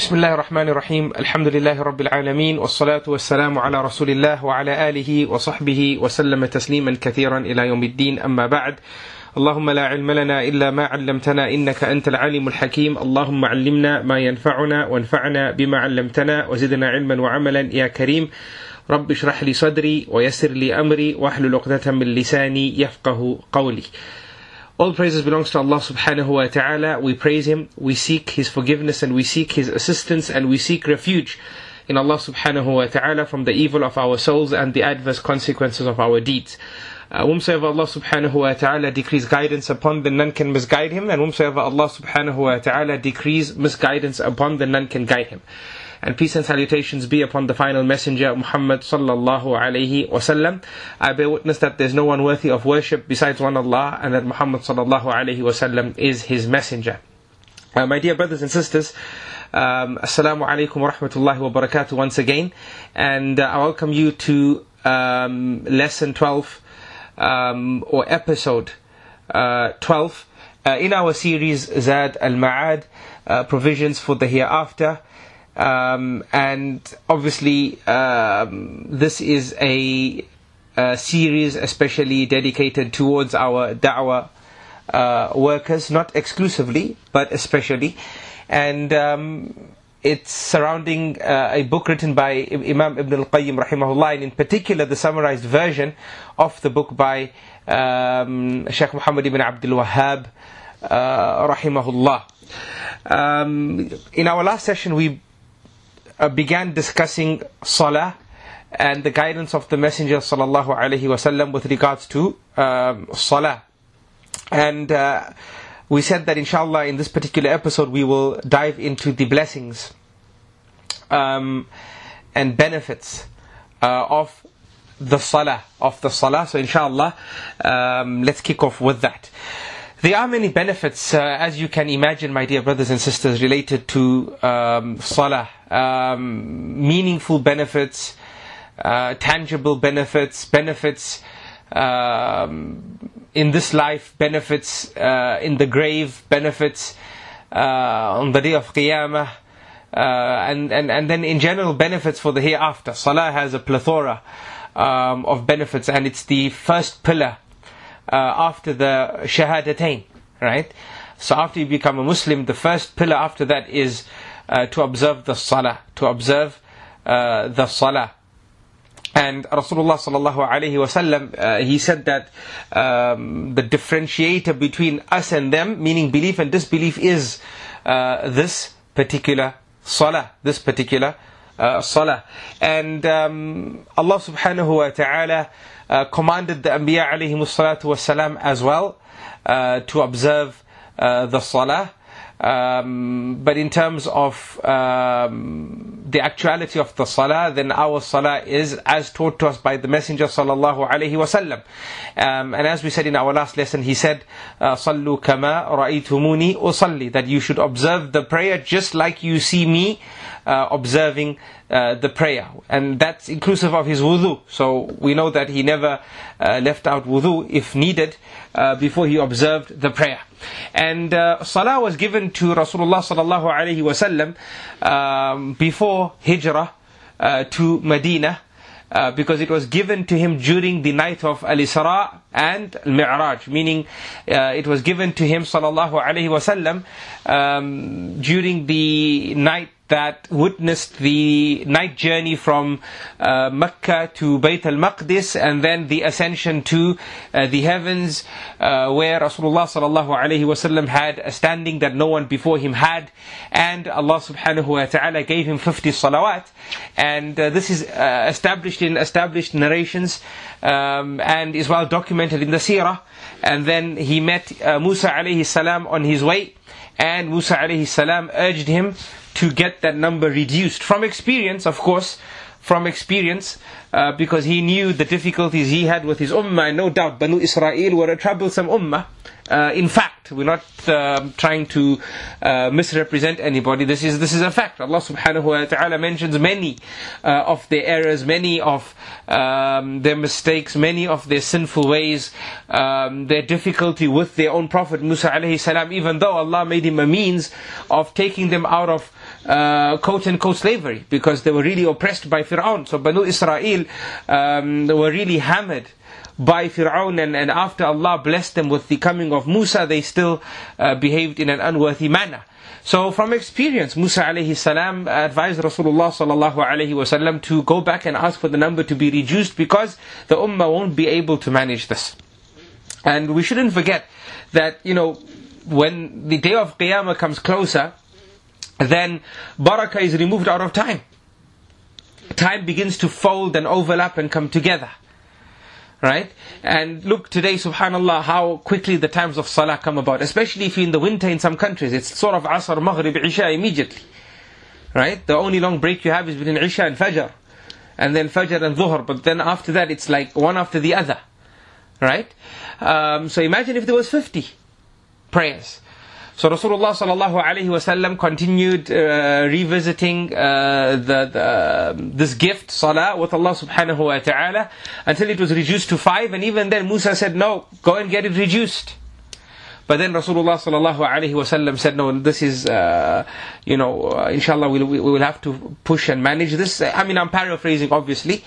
بسم الله الرحمن الرحيم الحمد لله رب العالمين والصلاة والسلام على رسول الله وعلى آله وصحبه وسلم تسليما كثيرا إلى يوم الدين أما بعد اللهم لا علم لنا إلا ما علمتنا إنك أنت العليم الحكيم اللهم علمنا ما ينفعنا وانفعنا بما علمتنا وزدنا علما وعملا يا كريم رب اشرح لي صدري ويسر لي أمري واحلل عقدة من لساني يفقه قولي All praises belongs to Allah subhanahu wa ta'ala. We praise Him, we seek His forgiveness and we seek His assistance and we seek refuge in Allah subhanahu wa ta'ala from the evil of our souls and the adverse consequences of our deeds. Uh, whomsoever Allah subhanahu wa ta'ala decrees guidance upon, then none can misguide him, and whomsoever Allah subhanahu wa ta'ala decrees misguidance upon, then none can guide him. And peace and salutations be upon the final messenger, Muhammad sallallahu alayhi wasallam. I bear witness that there's no one worthy of worship besides one Allah, and that Muhammad sallallahu alayhi wasallam is his messenger. Uh, my dear brothers and sisters, um, Assalamu alaikum wa rahmatullahi wa barakatuh once again, and uh, I welcome you to um, lesson 12 um, or episode uh, 12 uh, in our series Zad al Ma'ad, uh, provisions for the hereafter. Um, and obviously, um, this is a, a, series especially dedicated towards our da'wah uh, workers, not exclusively, but especially. And um, it's surrounding uh, a book written by Imam Ibn al-Qayyim rahimahullah, and in particular the summarized version of the book by um, Sheikh Muhammad ibn Abdul Wahhab uh, rahimahullah. Um, in our last session we uh, began discussing salah and the guidance of the Messenger sallallahu alaihi wasallam with regards to um, salah. And uh, we said that inshallah in this particular episode we will dive into the blessings um, and benefits uh, of the salah of the salah. So inshallah, um, let's kick off with that. There are many benefits, uh, as you can imagine, my dear brothers and sisters, related to um, salah. Um, meaningful benefits, uh, tangible benefits, benefits um, in this life, benefits uh, in the grave, benefits uh, on the day of Qiyamah. Uh, and, and, and then in general benefits for the hereafter. Salah has a plethora um, of benefits and it's the first pillar uh, after the Shahadatain, right? So after you become a Muslim, the first pillar after that is uh, to observe the Salah, to observe uh, the Salah. And Rasulullah sallallahu alaihi wasallam, uh, he said that um, the differentiator between us and them, meaning belief and disbelief, is uh, this particular salah, this particular uh, salah. And um, Allah subhanahu wa ta'ala uh, commanded the Anbiya alayhi as well uh, to observe uh, the salah. Um, but in terms of um, the actuality of the salah, then our salah is as taught to us by the Messenger sallallahu alaihi wasallam. Um, and as we said in our last lesson, he said, "Sallu kama ra'aytumuni usalli," that you should observe the prayer just like you see me uh, observing uh, the prayer. And that's inclusive of his wudu. So we know that he never uh, left out wudu if needed uh, before he observed the prayer. And uh, salah was given to Rasulullah sallallahu alaihi wasallam um, before hijrah uh, to Medina. Uh, because it was given to him during the night of Al-Isra and Al-Mi'raj, meaning uh, it was given to him sallallahu alaihi wasallam um, during the night that witnessed the night journey from uh, Mecca to Bayt al-Maqdis and then the ascension to uh, the heavens uh, where Rasulullah sallallahu had a standing that no one before him had. And Allah subhanahu wa ta'ala gave him 50 salawat. And uh, this is uh, established in established narrations um, and is well documented in the seerah. And then he met uh, Musa alayhi salam on his way. And Musa alayhi salam urged him to get that number reduced. From experience, of course, from experience, uh, because he knew the difficulties he had with his ummah, and no doubt Banu Israel were a troublesome ummah. Uh, in fact, we're not uh, trying to uh, misrepresent anybody. This is this is a fact. Allah Subhanahu wa Taala mentions many uh, of their errors, many of um, their mistakes, many of their sinful ways, um, their difficulty with their own Prophet Musa alayhi salam. Even though Allah made him a means of taking them out of uh, quote unquote slavery because they were really oppressed by Fir'aun. So Banu Israel um, were really hammered by Fir'aun and, and after Allah blessed them with the coming of Musa, they still uh, behaved in an unworthy manner. So from experience, Musa alayhi salam advised Rasulullah sallallahu alayhi wasallam to go back and ask for the number to be reduced because the ummah won't be able to manage this. And we shouldn't forget that, you know, when the day of Qiyamah comes closer, then barakah is removed out of time. Time begins to fold and overlap and come together right? And look today, subhanAllah, how quickly the times of salah come about, especially if you're in the winter in some countries. It's sort of Asr, Maghrib, Isha immediately, right? The only long break you have is between Isha and Fajr, and then Fajr and Dhuhr, but then after that it's like one after the other, right? Um, so imagine if there was 50 prayers. So Rasulullah sallallahu alaihi wasallam continued uh, revisiting uh, the, the, um, this gift, salah, with Allah subhanahu wa taala, until it was reduced to five. And even then, Musa said, "No, go and get it reduced." But then Rasulullah sallallahu alaihi wasallam said, "No, this is, uh, you know, uh, inshallah, we'll, we will have to push and manage this." I mean, I'm paraphrasing, obviously,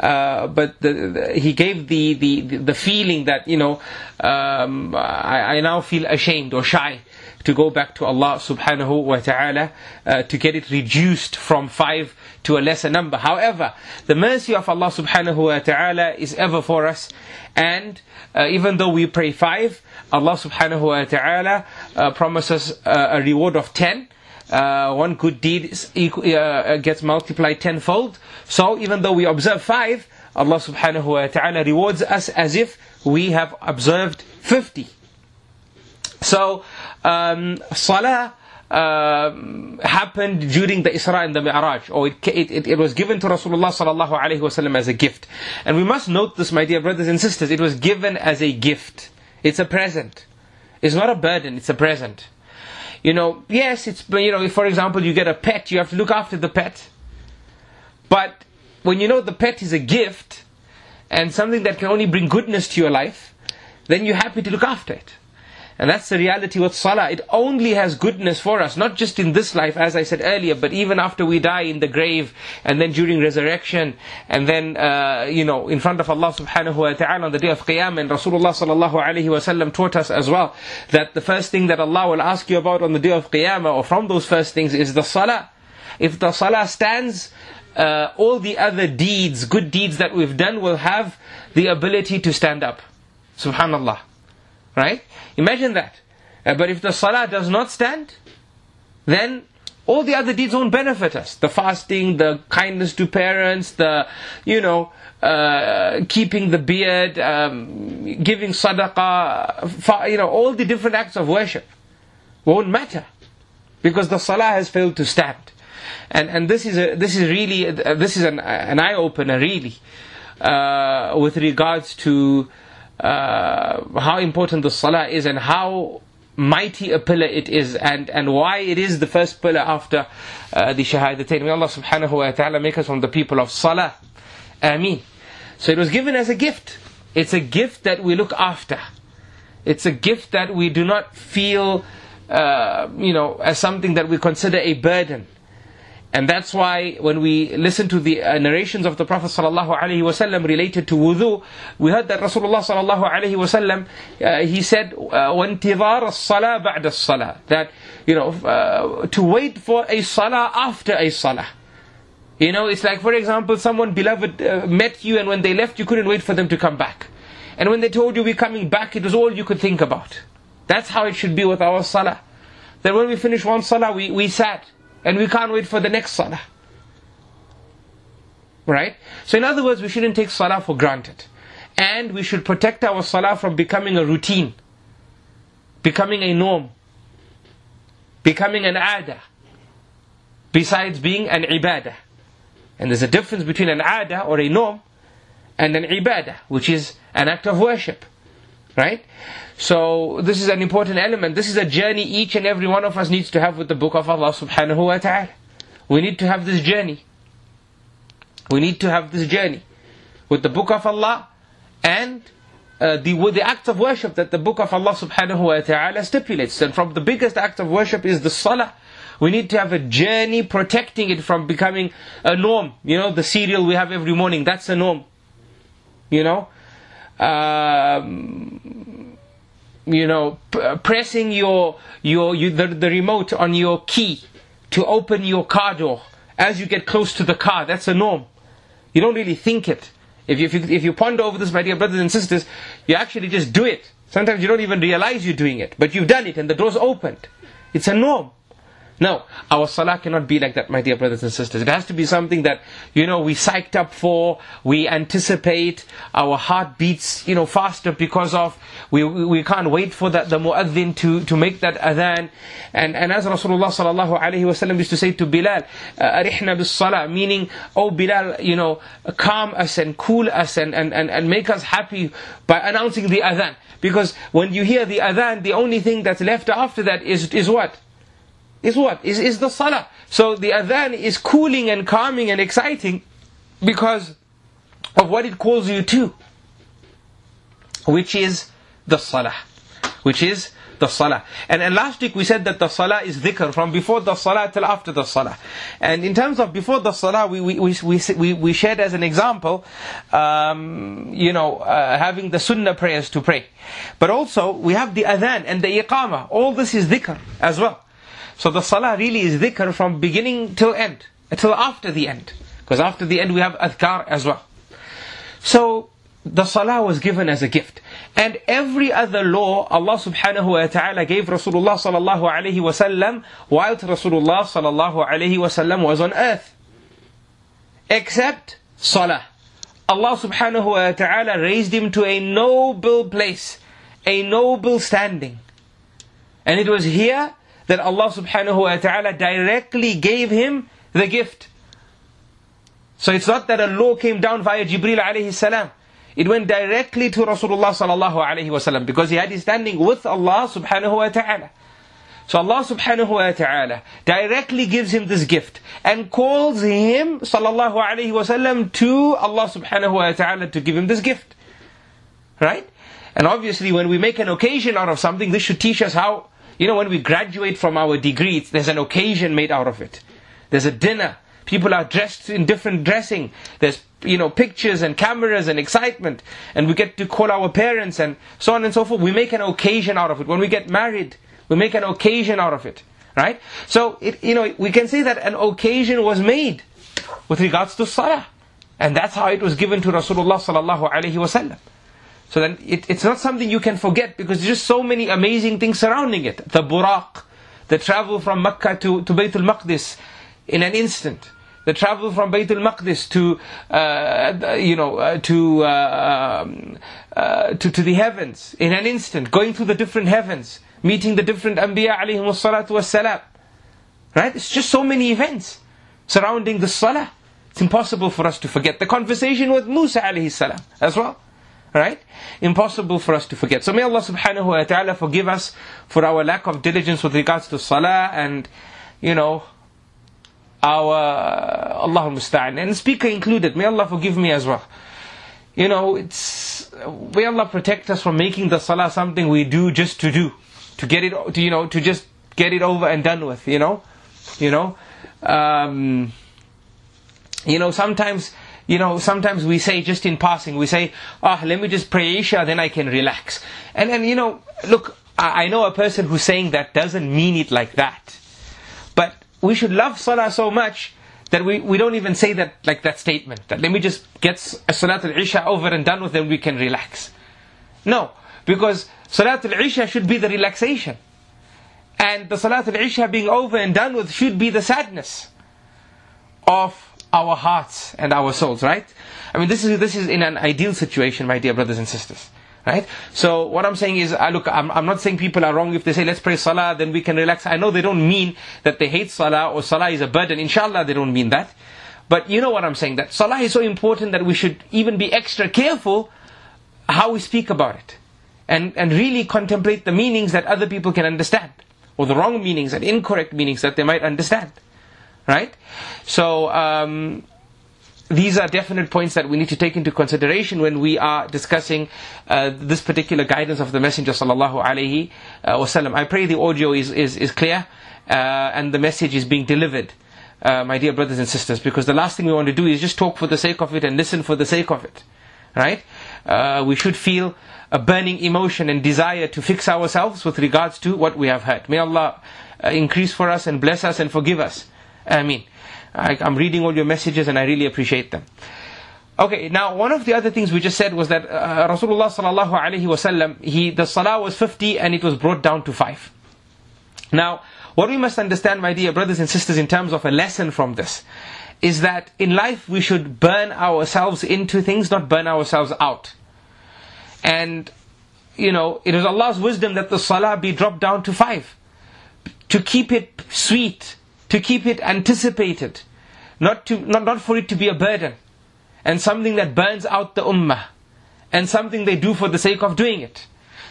uh, but the, the, he gave the, the the feeling that you know, um, I, I now feel ashamed or shy to go back to Allah subhanahu wa ta'ala uh, to get it reduced from five to a lesser number. However, the mercy of Allah subhanahu wa ta'ala is ever for us and uh, even though we pray five, Allah subhanahu wa ta'ala uh, promises uh, a reward of ten. Uh, one good deed equal, uh, gets multiplied tenfold. So even though we observe five, Allah subhanahu wa ta'ala rewards us as if we have observed 50. So um, salah um, happened during the Isra and the Mi'raj, or it, it, it, was given to Rasulullah as a gift. And we must note this, my dear brothers and sisters, it was given as a gift. It's a present. It's not a burden, it's a present. You know, yes, it's, you know, for example you get a pet, you have to look after the pet. But when you know the pet is a gift, and something that can only bring goodness to your life, then you're happy to look after it. And that's the reality with salah. It only has goodness for us, not just in this life, as I said earlier, but even after we die in the grave, and then during resurrection, and then, uh, you know, in front of Allah subhanahu wa ta'ala on the day of Qiyamah. And Rasulullah sallallahu alayhi wa taught us as well, that the first thing that Allah will ask you about on the day of Qiyamah, or from those first things, is the salah. If the salah stands, uh, all the other deeds, good deeds that we've done will have the ability to stand up. Subhanallah. Right? Imagine that. Uh, but if the salah does not stand, then all the other deeds won't benefit us. The fasting, the kindness to parents, the, you know, uh, keeping the beard, um, giving sadaqah, you know, all the different acts of worship won't matter because the salah has failed to stand. And and this is a, this is really uh, this is an an eye opener really uh, with regards to uh, how important the salah is and how mighty a pillar it is and, and why it is the first pillar after uh, the shahadatain. May Allah subhanahu wa ta'ala make us from the people of salah. Ameen. So it was given as a gift. It's a gift that we look after. It's a gift that we do not feel, uh, you know, as something that we consider a burden. And that's why when we listen to the uh, narrations of the Prophet ﷺ related to wudu, we heard that Rasulullah ﷺ, uh, he said, وَانْتِظَارَ الصَّلَاةِ بَعْدَ الصَّلَاةِ That, you know, uh, to wait for a salah after a salah. You know, it's like, for example, someone beloved uh, met you and when they left, you couldn't wait for them to come back. And when they told you we're coming back, it was all you could think about. That's how it should be with our salah. That when we finish one salah, we, we sat and we can't wait for the next salah. Right? So, in other words, we shouldn't take salah for granted. And we should protect our salah from becoming a routine, becoming a norm, becoming an ada, besides being an ibadah. And there's a difference between an ada or a norm and an ibadah, which is an act of worship. Right? So this is an important element. This is a journey each and every one of us needs to have with the book of Allah subhanahu wa ta'ala. We need to have this journey. We need to have this journey with the book of Allah and uh, the, the act of worship that the book of Allah subhanahu wa ta'ala stipulates. And from the biggest act of worship is the salah We need to have a journey protecting it from becoming a norm. You know, the cereal we have every morning, that's a norm. You know? Um, you know, p- pressing your, your, you, the, the remote on your key to open your car door as you get close to the car, that's a norm. You don't really think it. If you, if you, if you ponder over this, my dear brothers and sisters, you actually just do it. Sometimes you don't even realize you're doing it, but you've done it and the door's opened. It's a norm. No, our salah cannot be like that, my dear brothers and sisters. It has to be something that, you know, we psyched up for, we anticipate, our heart beats, you know, faster because of, we, we can't wait for that, the muaddin to, to make that adhan. And, and as Rasulullah sallallahu alayhi wasallam used to say to Bilal, uh, arihna bis salah, meaning, oh Bilal, you know, calm us and cool us and, and, and, and make us happy by announcing the adhan. Because when you hear the adhan, the only thing that's left after that is, is what? Is what? Is, is the salah. So the adhan is cooling and calming and exciting because of what it calls you to, which is the salah. Which is the salah. And, and last week we said that the salah is dhikr from before the salah till after the salah. And in terms of before the salah, we, we, we, we, we shared as an example, um, you know, uh, having the sunnah prayers to pray. But also we have the adhan and the iqamah. All this is dhikr as well. So the salah really is dhikr from beginning till end, till after the end. Because after the end we have adhkar as well. So the salah was given as a gift. And every other law Allah subhanahu wa ta'ala gave Rasulullah sallallahu alayhi wa sallam while Rasulullah sallallahu alayhi wa sallam was on earth. Except salah. Allah subhanahu wa ta'ala raised him to a noble place, a noble standing. And it was here that Allah subhanahu wa ta'ala directly gave him the gift. So it's not that a law came down via Jibril alayhi salam. It went directly to Rasulullah sallallahu alayhi wasallam because he had his standing with Allah subhanahu wa ta'ala. So Allah subhanahu wa ta'ala directly gives him this gift and calls him sallallahu alayhi wasallam to Allah subhanahu wa ta'ala to give him this gift. Right? And obviously when we make an occasion out of something, this should teach us how, you know, when we graduate from our degree, there's an occasion made out of it. There's a dinner. People are dressed in different dressing. There's, you know, pictures and cameras and excitement. And we get to call our parents and so on and so forth. We make an occasion out of it. When we get married, we make an occasion out of it. Right? So, it, you know, we can say that an occasion was made with regards to salah. And that's how it was given to Rasulullah sallallahu alaihi wasallam. So then it, it's not something you can forget because there's just so many amazing things surrounding it. The buraq, the travel from Mecca to, to Baytul Maqdis in an instant. The travel from Baytul Maqdis to, uh, you know, uh, to, uh, um, uh, to, to the heavens in an instant. Going through the different heavens. Meeting the different Anbiya alayhim salatu wassalam. Right? It's just so many events surrounding the Salah. It's impossible for us to forget. The conversation with Musa alayhi salam as well. Right? Impossible for us to forget. So may Allah subhanahu wa ta'ala forgive us for our lack of diligence with regards to salah and, you know, our Allah musta'an. And speaker included. May Allah forgive me as well. You know, it's, may Allah protect us from making the salah something we do just to do. To get it, to, you know, to just get it over and done with, you know? You know? Um, you know, sometimes, you know, sometimes we say just in passing, we say, ah, let me just pray Isha, then I can relax. And then, you know, look, I, I know a person who's saying that doesn't mean it like that. But we should love Salah so much that we, we don't even say that like that statement. That let me just get Salat al-Isha over and done with, then we can relax. No, because Salat al-Isha should be the relaxation. And the Salat al-Isha being over and done with should be the sadness of our hearts and our souls, right? I mean, this is, this is in an ideal situation, my dear brothers and sisters. Right? So what I'm saying is, I look, I'm, I'm not saying people are wrong if they say let's pray salah, then we can relax. I know they don't mean that they hate salah or salah is a burden. Inshallah, they don't mean that. But you know what I'm saying? That salah is so important that we should even be extra careful how we speak about it, and and really contemplate the meanings that other people can understand, or the wrong meanings and incorrect meanings that they might understand. Right? So. Um, these are definite points that we need to take into consideration when we are discussing uh, this particular guidance of the Messenger sallallahu alaihi uh, wasallam. I pray the audio is is, is clear uh, and the message is being delivered, uh, my dear brothers and sisters. Because the last thing we want to do is just talk for the sake of it and listen for the sake of it, right? Uh, we should feel a burning emotion and desire to fix ourselves with regards to what we have heard. May Allah uh, increase for us and bless us and forgive us. Ameen. I, am reading all your messages and I really appreciate them. Okay, now one of the other things we just said was that uh, Rasulullah sallallahu alaihi wasallam, he the salah was 50 and it was brought down to five. Now, what we must understand, my dear brothers and sisters, in terms of a lesson from this, is that in life we should burn ourselves into things, not burn ourselves out. And you know, it is Allah's wisdom that the salah be dropped down to five, to keep it sweet, to keep it anticipated, not, to, not, not for it to be a burden, and something that burns out the ummah, and something they do for the sake of doing it.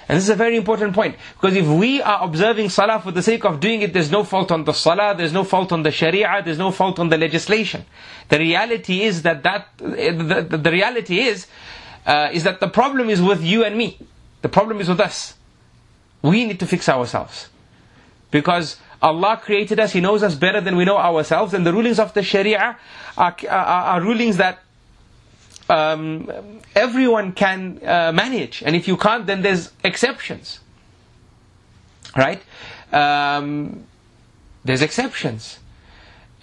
And this is a very important point, because if we are observing salah for the sake of doing it, there's no fault on the salah, there's no fault on the sharia, there's no fault on the legislation. The reality is that, that the, the, the reality is, uh, is that the problem is with you and me. The problem is with us. We need to fix ourselves. Because Allah created us, He knows us better than we know ourselves, and the rulings of the Sharia are, are, are rulings that um, everyone can uh, manage, and if you can't, then there's exceptions. Right? Um, there's exceptions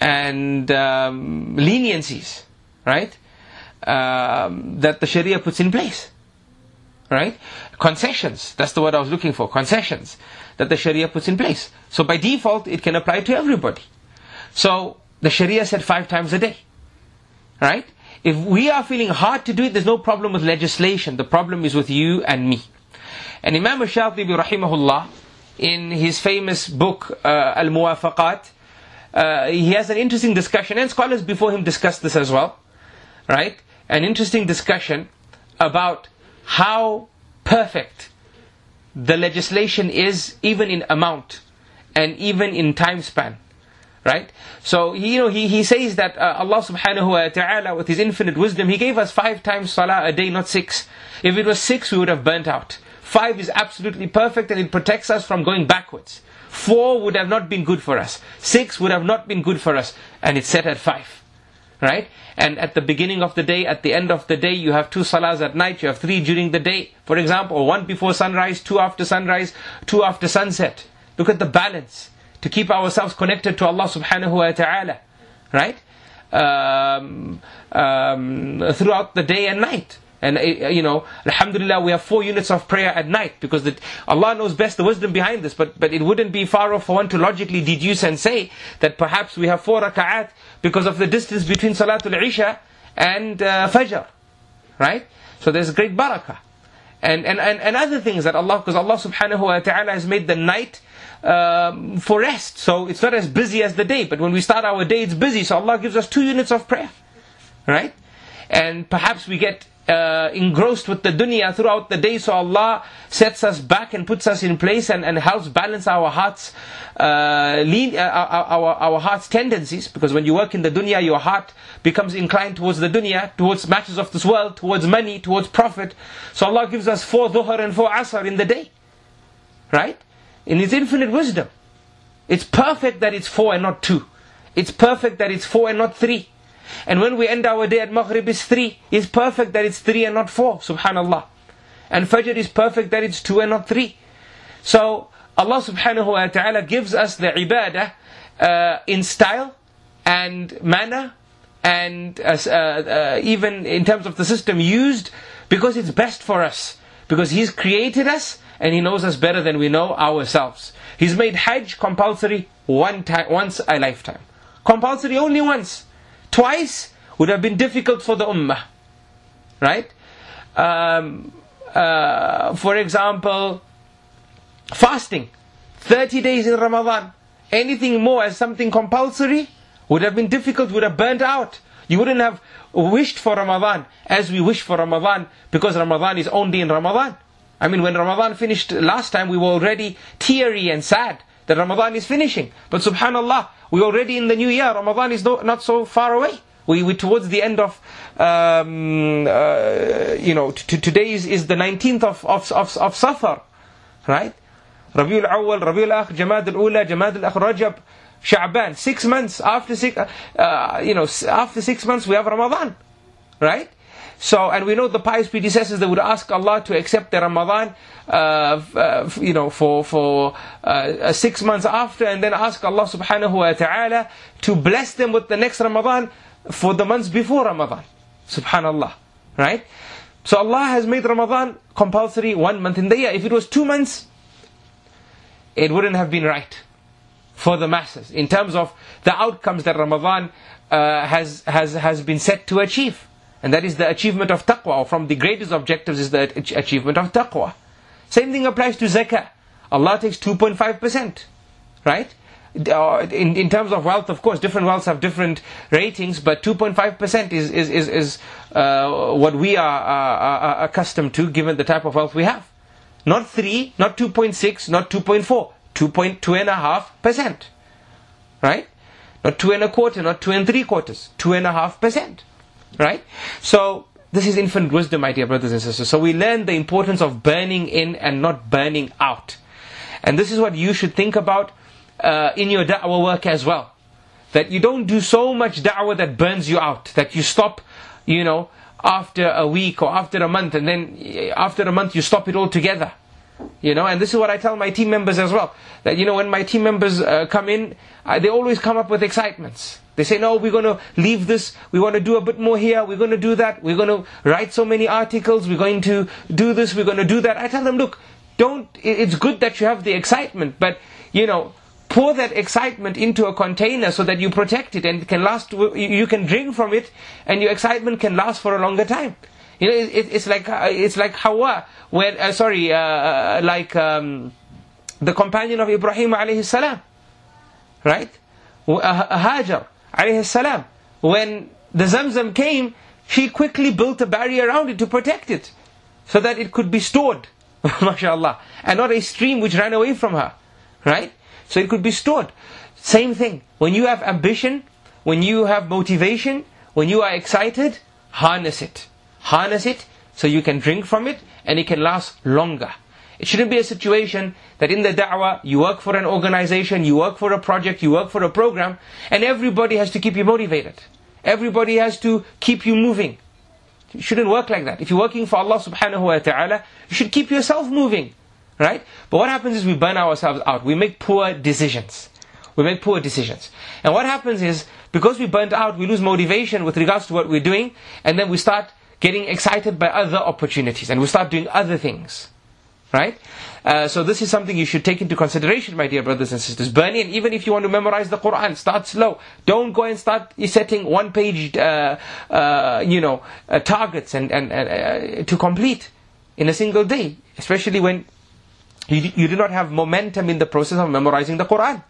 and um, leniencies, right? Um, that the Sharia puts in place, right? Concessions. That's the word I was looking for. Concessions that the Sharia puts in place. So by default, it can apply to everybody. So the Sharia said five times a day. Right? If we are feeling hard to do it, there's no problem with legislation. The problem is with you and me. And Imam Shatibi rahimahullah, in his famous book, uh, Al-Muwafaqat, uh, he has an interesting discussion, and scholars before him discussed this as well, right? An interesting discussion about how perfect the legislation is even in amount and even in time span. Right? So, you know, he, he says that uh, Allah subhanahu wa ta'ala, with His infinite wisdom, He gave us five times salah a day, not six. If it was six, we would have burnt out. Five is absolutely perfect and it protects us from going backwards. Four would have not been good for us. Six would have not been good for us. And it's set at five. Right? and at the beginning of the day, at the end of the day, you have two salahs at night, you have three during the day, for example, one before sunrise, two after sunrise, two after sunset. Look at the balance to keep ourselves connected to Allah subhanahu wa ta'ala, right? Um, um, throughout the day and night. And uh, you know, Alhamdulillah, we have four units of prayer at night because the, Allah knows best the wisdom behind this. But but it wouldn't be far off for one to logically deduce and say that perhaps we have four rak'at because of the distance between Salatul Isha and uh, Fajr. Right? So there's great barakah. And, and, and, and other things that Allah, because Allah subhanahu wa ta'ala has made the night um, for rest. So it's not as busy as the day. But when we start our day, it's busy. So Allah gives us two units of prayer. Right? And perhaps we get uh, engrossed with the dunya throughout the day, so Allah sets us back and puts us in place and, and helps balance our hearts, uh, lean, uh, our, our heart's tendencies. Because when you work in the dunya, your heart becomes inclined towards the dunya, towards matters of this world, towards money, towards profit. So Allah gives us four dhuhr and four asr in the day. Right? In His infinite wisdom. It's perfect that it's four and not two. It's perfect that it's four and not three. And when we end our day at Maghrib is three. It's perfect that it's three and not four. Subhanallah. And Fajr is perfect that it's two and not three. So Allah subhanahu wa ta'ala gives us the ibadah uh, in style and manner and uh, uh, even in terms of the system used because it's best for us. Because He's created us and He knows us better than we know ourselves. He's made Hajj compulsory one time, once a lifetime. Compulsory only once twice would have been difficult for the ummah. Right? Um, uh, for example, fasting. 30 days in Ramadan. Anything more as something compulsory would have been difficult, would have burnt out. You wouldn't have wished for Ramadan as we wish for Ramadan because Ramadan is only in Ramadan. I mean, when Ramadan finished last time, we were already teary and sad that Ramadan is finishing. But subhanallah, we're already in the new year. Ramadan is not so far away. We, we towards the end of, um, uh, you know, t- today is, is the 19th of, of, of, of Safar, right? Rabiul Awal, Rabiul Akh, Jamad al-Ula, Jamad al-Akh, Rajab, Sha'ban. Six months after six, uh, you know, after six months we have Ramadan, right? So, and we know the pious predecessors that would ask Allah to accept their Ramadan, uh, uh, you know, for for uh, six months after, and then ask Allah Subhanahu wa Taala to bless them with the next Ramadan for the months before Ramadan. Subhanallah, right? So Allah has made Ramadan compulsory one month in the year. If it was two months, it wouldn't have been right for the masses in terms of the outcomes that Ramadan uh, has has has been set to achieve. And that is the achievement of taqwa, or from the greatest objectives is the achievement of taqwa. Same thing applies to zakah. Allah takes 2.5%, right? Uh, in, in terms of wealth, of course, different wealths have different ratings, but 2.5% is, is, is, is uh, what we are, uh, are accustomed to given the type of wealth we have. Not 3, not 2.6, not 2.4, 2.2.5%. Right? Not 2 and a quarter, not 2 and 3 quarters, 2.5%. Right? So, this is infinite wisdom, my dear brothers and sisters. So we learn the importance of burning in and not burning out. And this is what you should think about uh, in your da'wah work as well. That you don't do so much da'wah that burns you out, that you stop, you know, after a week or after a month, and then uh, after a month you stop it altogether. You know, and this is what I tell my team members as well. That, you know, when my team members uh, come in, uh, they always come up with excitements. They say, no, we're going to leave this, we want to do a bit more here, we're going to do that, we're going to write so many articles, we're going to do this, we're going to do that. I tell them, look, don't, it's good that you have the excitement, but, you know, pour that excitement into a container so that you protect it and it can last, you can drink from it and your excitement can last for a longer time. You know, it, it's like, uh, it's like Hawa, when, uh, sorry, uh, uh, like, um, the companion of Ibrahim alayhi salam, right? Hajar alayhi salam, when the Zamzam came, she quickly built a barrier around it to protect it, so that it could be stored, mashallah, and not a stream which ran away from her, right? So it could be stored. Same thing, when you have ambition, when you have motivation, when you are excited, harness it. Harness it so you can drink from it and it can last longer. It shouldn't be a situation that in the da'wah, you work for an organization, you work for a project, you work for a program, and everybody has to keep you motivated. Everybody has to keep you moving. It shouldn't work like that. If you're working for Allah subhanahu wa ta'ala, you should keep yourself moving. Right? But what happens is we burn ourselves out. We make poor decisions. We make poor decisions. And what happens is, because we burnt out, we lose motivation with regards to what we're doing, and then we start getting excited by other opportunities, and we start doing other things. Right? Uh, so this is something you should take into consideration, my dear brothers and sisters. Burning, even if you want to memorize the Quran, start slow. Don't go and start setting one-page, uh, uh, you know, uh, targets and, and, uh, to complete in a single day, especially when you, you do not have momentum in the process of memorizing the Quran.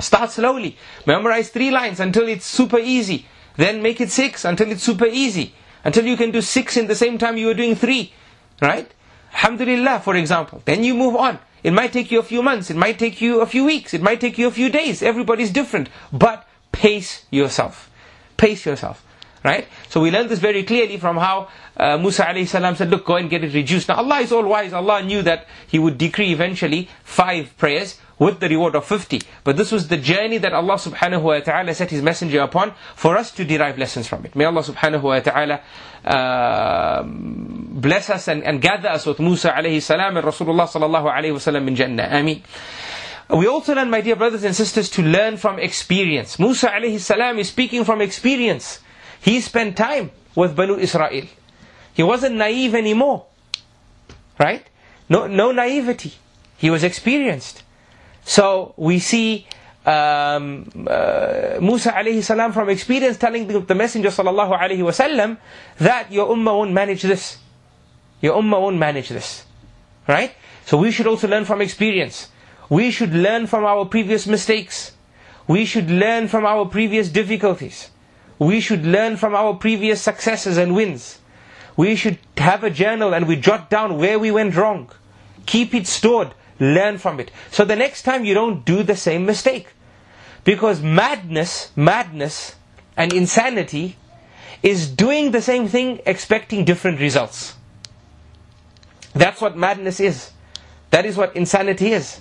Start slowly. Memorize three lines until it's super easy. Then make it six until it's super easy. Until you can do six in the same time you are doing three. Right? Alhamdulillah, for example. Then you move on. It might take you a few months, it might take you a few weeks, it might take you a few days. Everybody's different. But pace yourself. Pace yourself. Right? So we learn this very clearly from how uh, Musa alayhi salam said, look, go and get it reduced. Now Allah is all wise. Allah knew that He would decree eventually five prayers with the reward of 50. But this was the journey that Allah subhanahu wa ta'ala set His messenger upon for us to derive lessons from it. May Allah subhanahu wa ta'ala uh, bless us and, and, gather us with Musa alayhi salam and Rasulullah sallallahu alayhi wa sallam in Jannah. Ameen. We also learn, my dear brothers and sisters, to learn from experience. Musa alayhi salam is speaking from experience. He spent time with Banu Israel. He wasn't naive anymore. Right? No, no naivety. He was experienced. So we see um, uh, Musa alayhi salam from experience telling the, the Messenger sallallahu alayhi wasallam that your ummah won't manage this. Your ummah won't manage this. Right? So we should also learn from experience. We should learn from our previous mistakes. We should learn from our previous difficulties. We should learn from our previous successes and wins. We should have a journal and we jot down where we went wrong. Keep it stored Learn from it. So the next time you don't do the same mistake. Because madness, madness and insanity is doing the same thing expecting different results. That's what madness is. That is what insanity is.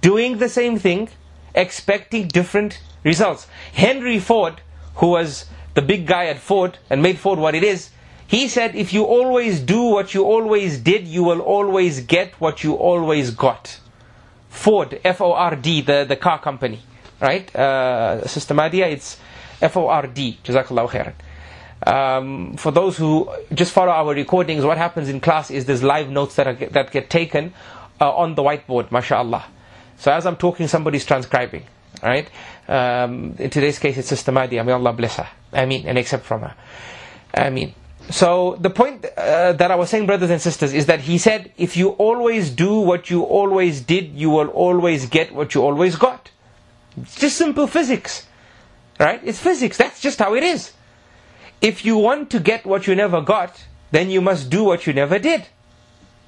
Doing the same thing, expecting different results. Henry Ford, who was the big guy at Ford and made Ford what it is, he said, if you always do what you always did, you will always get what you always got. Ford, F-O-R-D, the, the car company, right? Uh, Sister Madia, it's F-O-R-D, Jazakallah khairan. Um, for those who just follow our recordings, what happens in class is there's live notes that, are, that get taken uh, on the whiteboard, mashallah. So as I'm talking, somebody's transcribing, right? Um, in today's case, it's Sister Madia, may Allah bless her. I mean, and accept from her. I mean. So the point uh, that I was saying, brothers and sisters, is that he said, if you always do what you always did, you will always get what you always got. It's just simple physics, right? It's physics. That's just how it is. If you want to get what you never got, then you must do what you never did.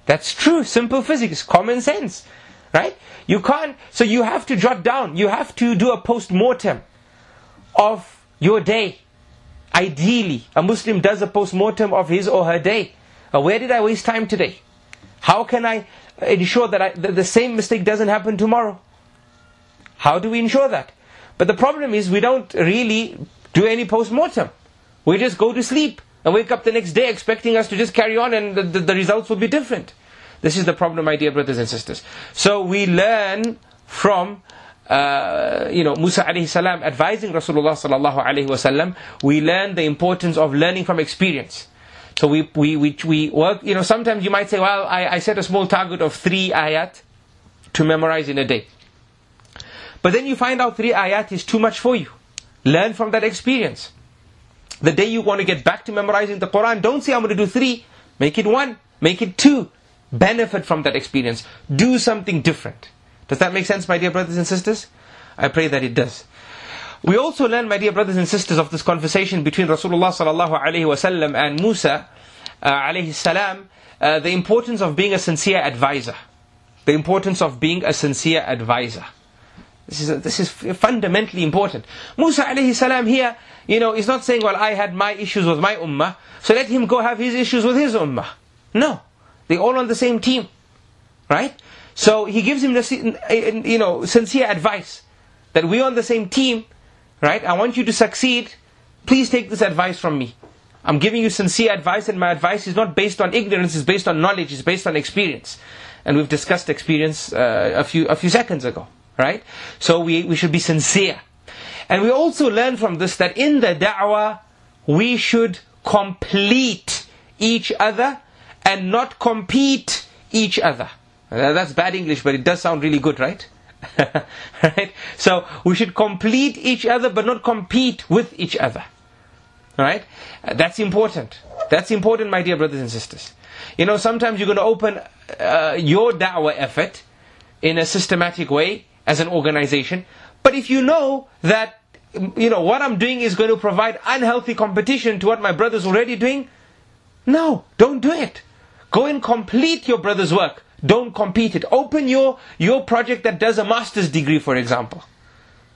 That's true, simple physics, common sense, right? You can't, so you have to jot down, you have to do a post mortem of your day. Ideally, a Muslim does a post mortem of his or her day. Uh, where did I waste time today? How can I ensure that, I, that the same mistake doesn't happen tomorrow? How do we ensure that? But the problem is we don't really do any post mortem. We just go to sleep and wake up the next day expecting us to just carry on and the, the, the results will be different. This is the problem, my dear brothers and sisters. So we learn from uh, you know, Musa alayhi salam advising Rasulullah sallallahu alayhi wasallam, we learn the importance of learning from experience. So we, we, we, we work, you know, sometimes you might say, well, I, I set a small target of three ayat to memorize in a day. But then you find out three ayat is too much for you. Learn from that experience. The day you want to get back to memorizing the Quran, don't say I'm going to do three. Make it one. Make it two. Benefit from that experience. Do something different. Does that make sense, my dear brothers and sisters? I pray that it does. We also learn, my dear brothers and sisters, of this conversation between Rasulullah sallallahu alaihi wasallam and Musa uh, alayhi salam, uh, the importance of being a sincere advisor. The importance of being a sincere advisor. This is, a, this is fundamentally important. Musa alayhi salam here, you know, is not saying, well, I had my issues with my ummah, so let him go have his issues with his ummah. No. They're all on the same team. Right? So he gives him the, you know, sincere advice that we're on the same team, right? I want you to succeed. Please take this advice from me. I'm giving you sincere advice, and my advice is not based on ignorance, it's based on knowledge, it's based on experience. And we've discussed experience uh, a few a few seconds ago right? So we, we should be sincere. And we also learn from this that in the da'wah, we should complete each other and not compete each other. Uh, that's bad English, but it does sound really good, right? right? So we should complete each other but not compete with each other. Right? Uh, that's important. That's important, my dear brothers and sisters. You know, sometimes you're going to open uh, your da'wah effort in a systematic way as an organization. But if you know that you know what I'm doing is going to provide unhealthy competition to what my brother's already doing, no, don't do it. Go and complete your brother's work. Don't compete it. Open your your project that does a master's degree, for example.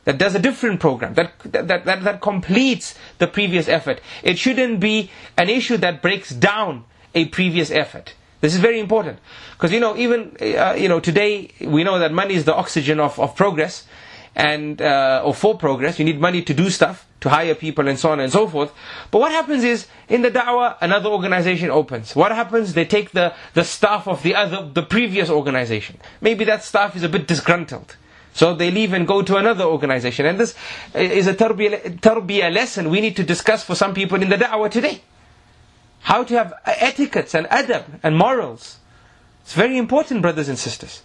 That does a different program, that, that, that, that completes the previous effort. It shouldn't be an issue that breaks down a previous effort. This is very important. Because, you know, even, uh, you know, today we know that money is the oxygen of, of progress and, uh, or for progress. You need money to do stuff, to hire people and so on and so forth. But what happens is, in the da'wah, another organization opens. What happens? They take the, the staff of the other, the previous organization. Maybe that staff is a bit disgruntled. So they leave and go to another organization. And this is a tarbiyah lesson we need to discuss for some people in the da'wah today. How to have etiquettes and adab and morals. It's very important, brothers and sisters.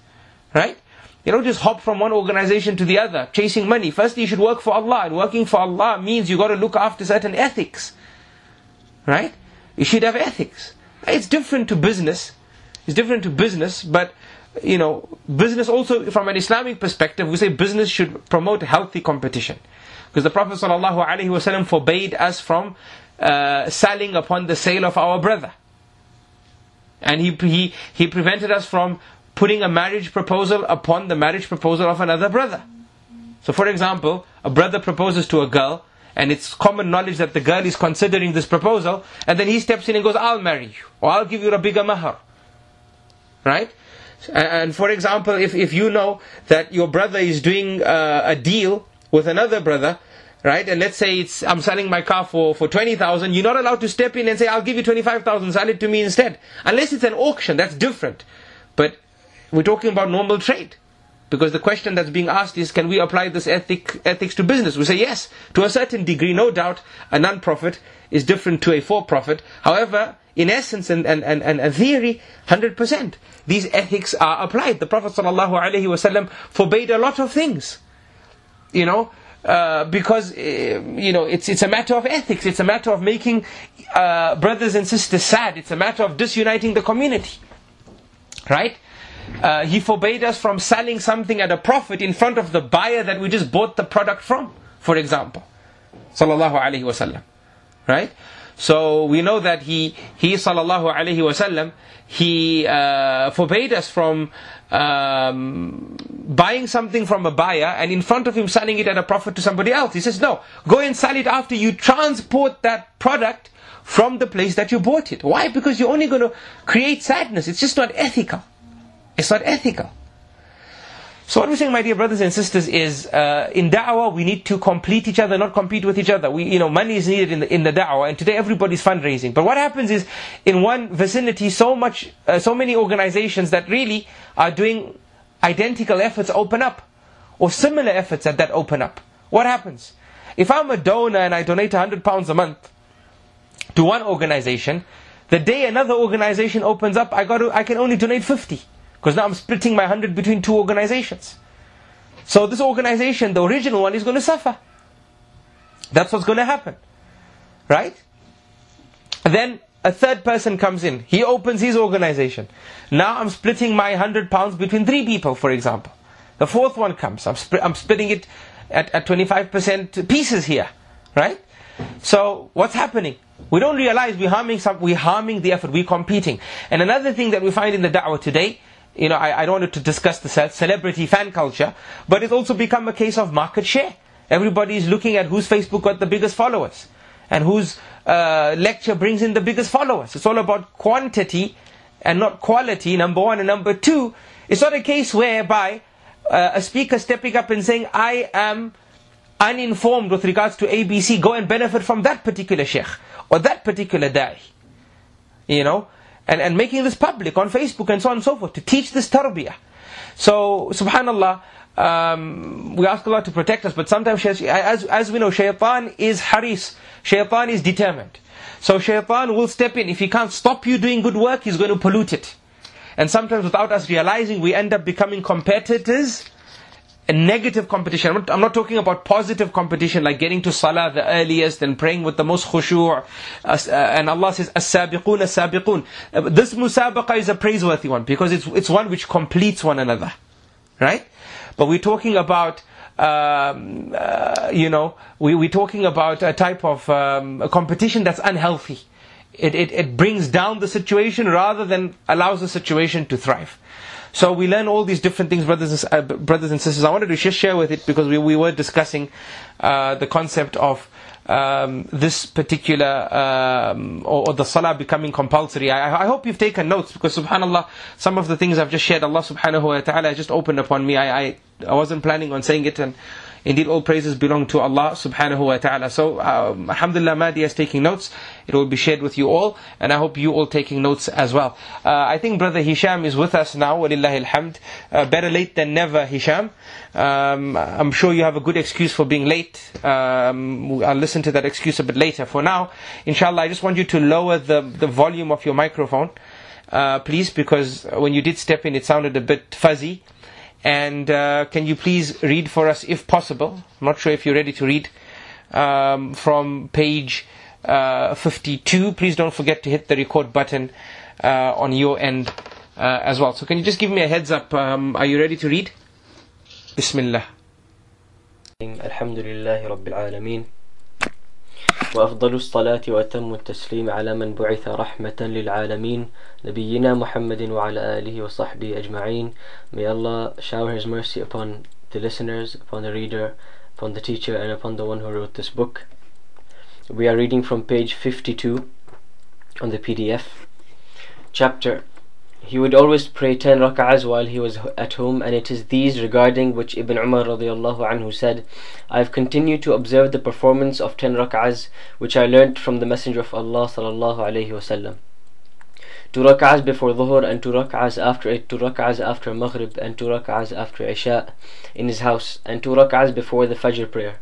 Right? You don't just hop from one organization to the other, chasing money. Firstly, you should work for Allah. And working for Allah means you got to look after certain ethics. Right? You should have ethics. It's different to business. It's different to business, but you know, business also from an Islamic perspective, we say business should promote healthy competition. Because the Prophet ﷺ forbade us from uh, selling upon the sale of our brother. And he, he, he prevented us from putting a marriage proposal upon the marriage proposal of another brother. So, for example, a brother proposes to a girl, and it's common knowledge that the girl is considering this proposal, and then he steps in and goes, I'll marry you, or I'll give you a bigger mahar. Right? And for example, if, if you know that your brother is doing uh, a deal with another brother, right? And let's say it's I'm selling my car for, for twenty thousand, you're not allowed to step in and say, I'll give you twenty five thousand, sell it to me instead. Unless it's an auction, that's different. But we're talking about normal trade. Because the question that's being asked is, can we apply this ethic, ethics to business? We say yes, to a certain degree, no doubt, a non-profit is different to a for-profit. However, in essence and, and, and, and theory, 100%. These ethics are applied. The Prophet ﷺ forbade a lot of things. You know, uh, because uh, you know it's it's a matter of ethics. It's a matter of making uh, brothers and sisters sad. It's a matter of disuniting the community, right? Uh, he forbade us from selling something at a profit in front of the buyer that we just bought the product from, for example. Sallallahu alaihi wasallam, right? So we know that he, he sallallahu alaihi wasallam, he uh, forbade us from um, buying something from a buyer and in front of him selling it at a profit to somebody else. He says, no, go and sell it after you transport that product from the place that you bought it. Why? Because you're only going to create sadness. It's just not ethical. It's not ethical. So what we're saying, my dear brothers and sisters, is uh, in da'wah we need to complete each other, not compete with each other. We, you know, money is needed in the in the da'wah, and today everybody's fundraising. But what happens is, in one vicinity, so much, uh, so many organizations that really are doing identical efforts open up, or similar efforts that that open up. What happens? If I'm a donor and I donate 100 pounds a month to one organization, the day another organization opens up, I got to, I can only donate 50. Because now I'm splitting my 100 between two organizations. So this organization, the original one, is going to suffer. That's what's going to happen. Right? then a third person comes in. He opens his organization. Now I'm splitting my 100 pounds between three people, for example. The fourth one comes. I'm, sp- I'm splitting it at, at 25% pieces here. Right? So what's happening? We don't realize we're harming some, we're harming the effort, we're competing. And another thing that we find in the da'wah today you know, I, I don't want to discuss the celebrity fan culture, but it's also become a case of market share. Everybody is looking at whose Facebook got the biggest followers and whose uh, lecture brings in the biggest followers. It's all about quantity and not quality, number one. And number two, it's not a case whereby uh, a speaker stepping up and saying, I am uninformed with regards to ABC, go and benefit from that particular sheikh or that particular da'i. You know, and, and making this public on Facebook and so on and so forth to teach this tarbiyah. So, subhanAllah, um, we ask Allah to protect us, but sometimes, as, as we know, shaitan is haris, shaitan is determined. So shaitan will step in. If he can't stop you doing good work, he's going to pollute it. And sometimes without us realizing, we end up becoming competitors a negative competition. I'm not, talking about positive competition like getting to salah the earliest and praying with the most khushu'. Uh, and Allah says, as-sabiqun, as-sabiqun. Uh, this musabaqa is a praiseworthy one because it's, it's one which completes one another. Right? But we're talking about, um, uh, you know, we, we're talking about a type of um, a competition that's unhealthy. It, it, it brings down the situation rather than allows the situation to thrive. So we learn all these different things, brothers and, uh, brothers and sisters. I wanted to just share with it because we, we were discussing uh, the concept of um, this particular um, or, or, the salah becoming compulsory. I, I, hope you've taken notes because subhanallah, some of the things I've just shared, Allah subhanahu wa ta'ala just opened upon me. I, I, I wasn't planning on saying it and Indeed, all praises belong to Allah subhanahu wa ta'ala. So, um, alhamdulillah, Mahdi is taking notes. It will be shared with you all, and I hope you all taking notes as well. Uh, I think Brother Hisham is with us now, walillahi alhamd. Uh, better late than never, Hisham. Um, I'm sure you have a good excuse for being late. Um, I'll listen to that excuse a bit later. For now, inshallah, I just want you to lower the, the volume of your microphone. Uh, please, because when you did step in, it sounded a bit fuzzy. And uh, can you please read for us, if possible? I'm not sure if you're ready to read um, from page uh, 52. Please don't forget to hit the record button uh, on your end uh, as well. So, can you just give me a heads up? Um, are you ready to read? Bismillah. Alhamdulillah. وأفضل الصلاة وأتم التسليم على من بعث رحمة للعالمين نبينا محمد وعلى آله وصحبه أجمعين May Allah shower His mercy upon the listeners, upon the reader, upon the teacher and upon the one who wrote this book We are reading from page 52 on the PDF. Chapter He would always pray 10 rak'ahs while he was at home and it is these regarding which Ibn Umar radiallahu anhu said I have continued to observe the performance of 10 rak'ahs which I learnt from the Messenger of Allah sallallahu alayhi wasallam two rak'ahs before dhuhr and two rak'ahs after it, two rak'ahs after maghrib and two rak'ahs after isha in his house and two rak'ahs before the fajr prayer.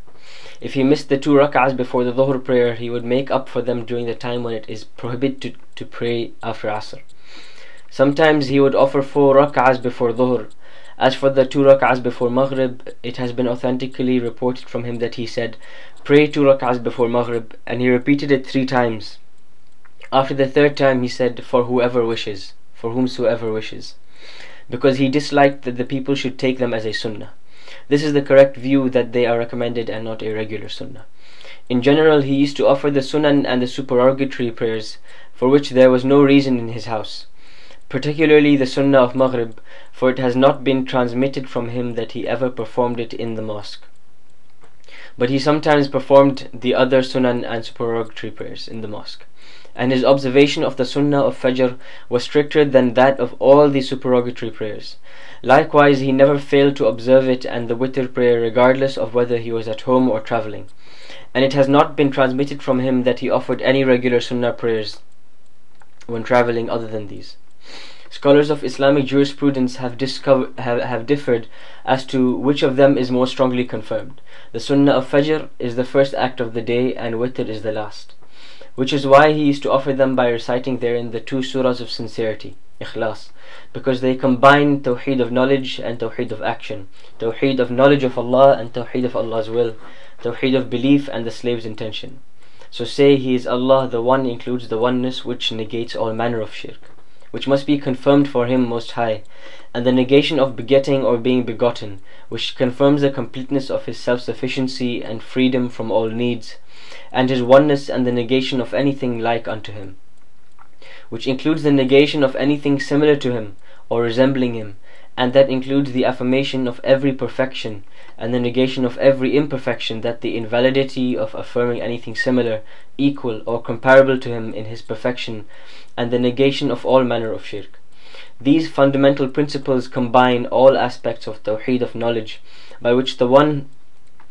If he missed the two rak'ahs before the dhuhr prayer, he would make up for them during the time when it is prohibited to, to pray after asr. Sometimes he would offer four rak'ahs before dhuhr. As for the two rak'ahs before maghrib, it has been authentically reported from him that he said, Pray two rak'ahs before maghrib, and he repeated it three times. After the third time he said, For whoever wishes, for whomsoever wishes, because he disliked that the people should take them as a sunnah. This is the correct view that they are recommended and not a regular sunnah. In general, he used to offer the sunan and the supererogatory prayers, for which there was no reason in his house, particularly the sunnah of Maghrib, for it has not been transmitted from him that he ever performed it in the mosque. But he sometimes performed the other sunan and supererogatory prayers in the mosque and his observation of the sunnah of Fajr was stricter than that of all the supererogatory prayers. Likewise, he never failed to observe it and the witr prayer regardless of whether he was at home or travelling. And it has not been transmitted from him that he offered any regular sunnah prayers when travelling other than these. Scholars of Islamic jurisprudence have, discovered, have, have differed as to which of them is more strongly confirmed. The Sunnah of Fajr is the first act of the day and Witr is the last which is why he used to offer them by reciting therein the two surahs of sincerity, ikhlas, because they combine tawheed of knowledge and tawheed of action, tawheed of knowledge of Allah and tawheed of Allah's will, tawheed of belief and the slave's intention. So say He is Allah, the One includes the oneness which negates all manner of shirk, which must be confirmed for Him Most High, and the negation of begetting or being begotten, which confirms the completeness of His self-sufficiency and freedom from all needs, and his oneness and the negation of anything like unto him, which includes the negation of anything similar to him or resembling him, and that includes the affirmation of every perfection and the negation of every imperfection that the invalidity of affirming anything similar, equal or comparable to him in his perfection and the negation of all manner of shirk. These fundamental principles combine all aspects of the Tawheed of knowledge by which the one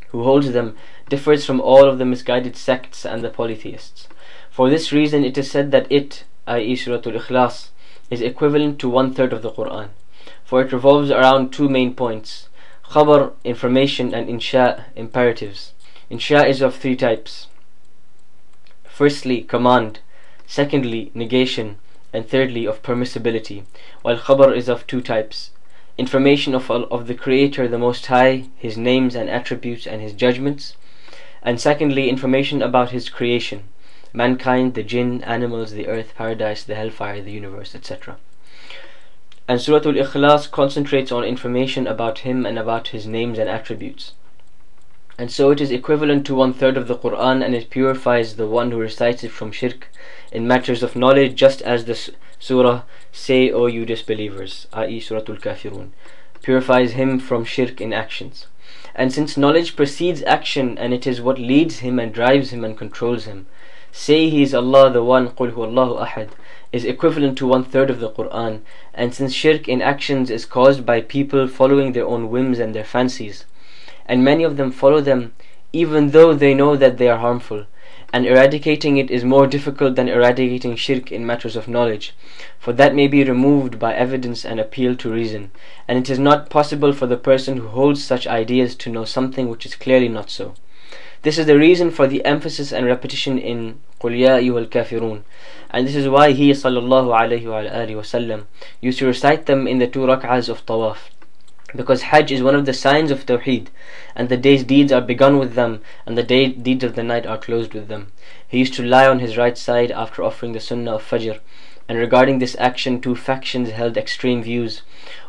who holds them differs from all of the misguided sects and the polytheists. For this reason it is said that it, i.e. Suratul Ikhlas, is equivalent to one third of the Quran. For it revolves around two main points. Khabar, information, and insha, imperatives. Insha is of three types. Firstly, command. Secondly, negation. And thirdly, of permissibility. While khabar is of two types. Information of, of the Creator, the Most High, His names and attributes and His judgments and secondly information about his creation mankind, the jinn, animals, the earth, paradise, the hellfire, the universe, etc. And Surah Al-Ikhlas concentrates on information about him and about his names and attributes. And so it is equivalent to one third of the Quran and it purifies the one who recites it from shirk in matters of knowledge just as the surah Say O you disbelievers, i.e. Surah Al-Kafirun, purifies him from shirk in actions. And since knowledge precedes action and it is what leads him and drives him and controls him, say he is Allah the One, قُلْ هُوَ اللَّهُ أَحَدٌ is equivalent to one third of the Quran. And since shirk in actions is caused by people following their own whims and their fancies, and many of them follow them even though they know that they are harmful, and eradicating it is more difficult than eradicating shirk in matters of knowledge, for that may be removed by evidence and appeal to reason, and it is not possible for the person who holds such ideas to know something which is clearly not so. This is the reason for the emphasis and repetition in قُلْ يَا أَيُّهَا الْكَافِرُونَ and this is why he sallallahu alayhi wa sallam used to recite them in the two rak'ahs of tawaf because Hajj is one of the signs of Tawheed, and the day's deeds are begun with them, and the day deeds of the night are closed with them. He used to lie on his right side after offering the Sunnah of Fajr, and regarding this action two factions held extreme views.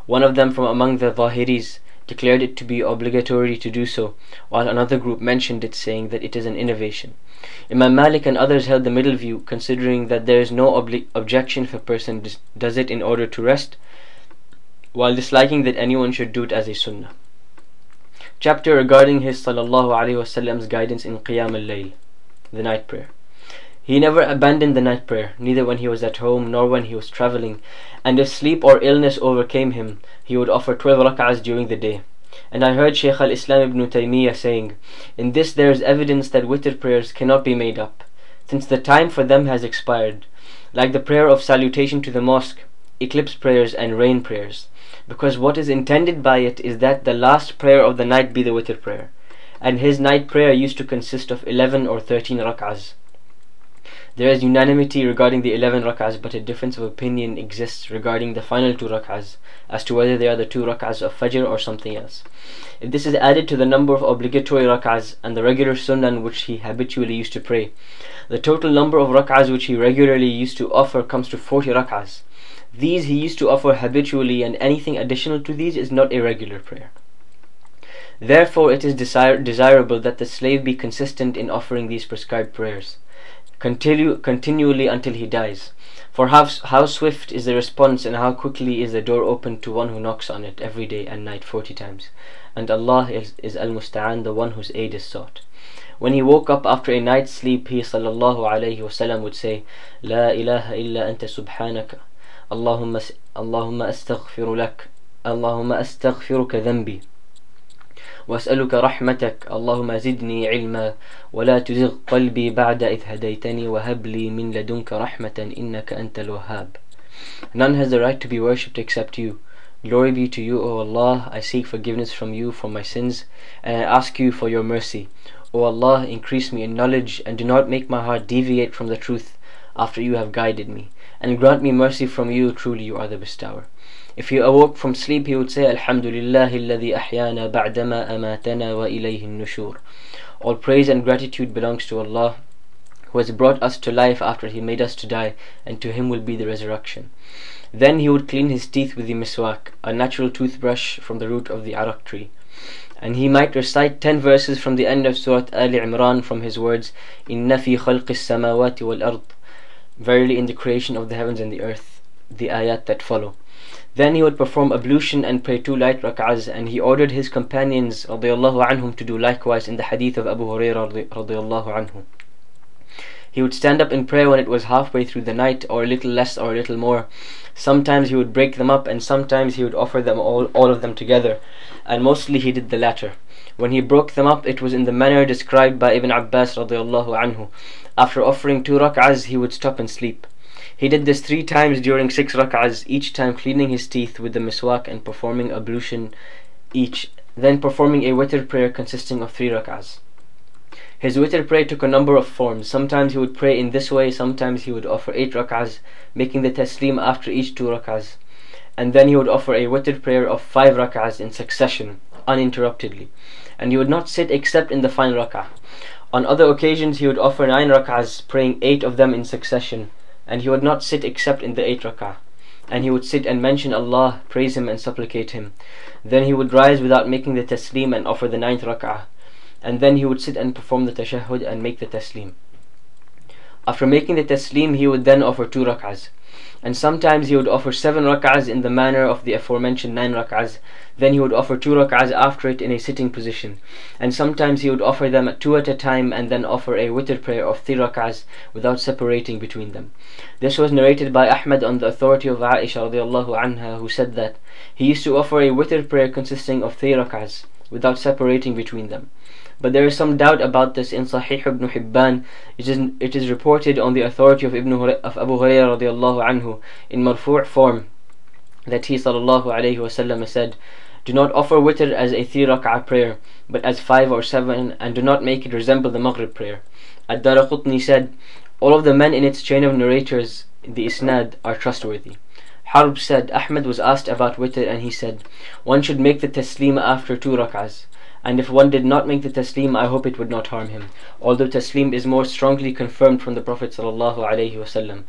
One of them from among the Zahiris declared it to be obligatory to do so, while another group mentioned it saying that it is an innovation. Imam Malik and others held the middle view, considering that there is no objection if a person does it in order to rest, while disliking that anyone should do it as a sunnah. Chapter regarding his sallallahu alaihi wasallam's guidance in Qiyam al-Layl. the night prayer. He never abandoned the night prayer, neither when he was at home nor when he was traveling, and if sleep or illness overcame him, he would offer 12 rak'ahs during the day. And I heard Shaykh al-Islam ibn Taymiyyah saying, In this there is evidence that witr prayers cannot be made up, since the time for them has expired, like the prayer of salutation to the mosque, eclipse prayers and rain prayers, because what is intended by it is that the last prayer of the night be the witr prayer, and his night prayer used to consist of 11 or 13 rak'ahs. There is unanimity regarding the 11 rak'ahs but a difference of opinion exists regarding the final 2 rak'ahs as to whether they are the 2 rak'ahs of Fajr or something else. If this is added to the number of obligatory rak'ahs and the regular sunnah which he habitually used to pray, the total number of rak'ahs which he regularly used to offer comes to 40 rak'ahs. These he used to offer habitually and anything additional to these is not a regular prayer. Therefore it is desir desirable that the slave be consistent in offering these prescribed prayers continually until he dies. For how, how swift is the response and how quickly is the door opened to one who knocks on it every day and night forty times. And Allah is, is Al-Musta'an, the one whose aid is sought. When he woke up after a night's sleep, he sallallahu would say, La ilaha illa anta subhanaka, Allahumma, Allahumma astaghfiru lak, Allahumma astaghfiruka dhanbi. وأسألك رحمتك اللهم زدني علما ولا تزغ قلبي بعد إذ هديتني وهب لي من لدنك رحمة إنك أنت الوهاب None has the right to be worshipped except you. Glory be to you, O Allah. I seek forgiveness from you for my sins, and I ask you for your mercy. O Allah, increase me in knowledge, and do not make my heart deviate from the truth after you have guided me. And grant me mercy from you, truly you are the bestower. If he awoke from sleep, he would say, Alhamdulillah ahyana ba'dama amatana wa ilayhi nushur. All praise and gratitude belongs to Allah, who has brought us to life after he made us to die, and to him will be the resurrection. Then he would clean his teeth with the miswak, a natural toothbrush from the root of the arak tree. And he might recite ten verses from the end of Surah Ali Imran from his words, Inna fi khalqis samawati wal ard. Verily in the creation of the heavens and the earth, the ayat that follow. Then he would perform ablution and pray two light rak'ahs and he ordered his companions radiallahu to do likewise in the hadith of Abu Hurairah radiallahu anhu. He would stand up in prayer when it was halfway through the night or a little less or a little more. Sometimes he would break them up and sometimes he would offer them all, all of them together and mostly he did the latter. When he broke them up it was in the manner described by Ibn Abbas radiallahu. After offering two rak'ahs he would stop and sleep. He did this three times during six rak'ahs, each time cleaning his teeth with the miswak and performing ablution each, then performing a witr prayer consisting of three rak'ahs. His witr prayer took a number of forms. Sometimes he would pray in this way, sometimes he would offer eight rak'ahs, making the taslim after each two rak'ahs. And then he would offer a witr prayer of five rak'ahs in succession, uninterruptedly. And he would not sit except in the final rak'ah. On other occasions he would offer nine rak'ahs, praying eight of them in succession and he would not sit except in the eight rak'ah. And he would sit and mention Allah, praise Him and supplicate Him. Then he would rise without making the taslim and offer the ninth rak'ah. And then he would sit and perform the tashahhud and make the taslim. After making the taslim, he would then offer two rak'ahs and sometimes he would offer seven rak'ahs in the manner of the aforementioned nine rak'ahs. Then he would offer two rak'ahs after it in a sitting position. And sometimes he would offer them two at a time and then offer a witr prayer of three rak'ahs without separating between them. This was narrated by Ahmad on the authority of Aisha radiallahu anha who said that he used to offer a witr prayer consisting of three rak'ahs without separating between them but there is some doubt about this in Sahih ibn Hibban. It is, it is reported on the authority of, ibn of Abu Hurairah anhu in marfu' form that he sallallahu said, Do not offer witr as a three rak'ah prayer, but as five or seven, and do not make it resemble the Maghrib prayer. Ad-Daraqutni said, All of the men in its chain of narrators, the Isnad, are trustworthy. Harb said, Ahmed was asked about witr and he said, One should make the taslim after two rak'ahs and if one did not make the taslim I hope it would not harm him although taslim is more strongly confirmed from the Prophet ﷺ.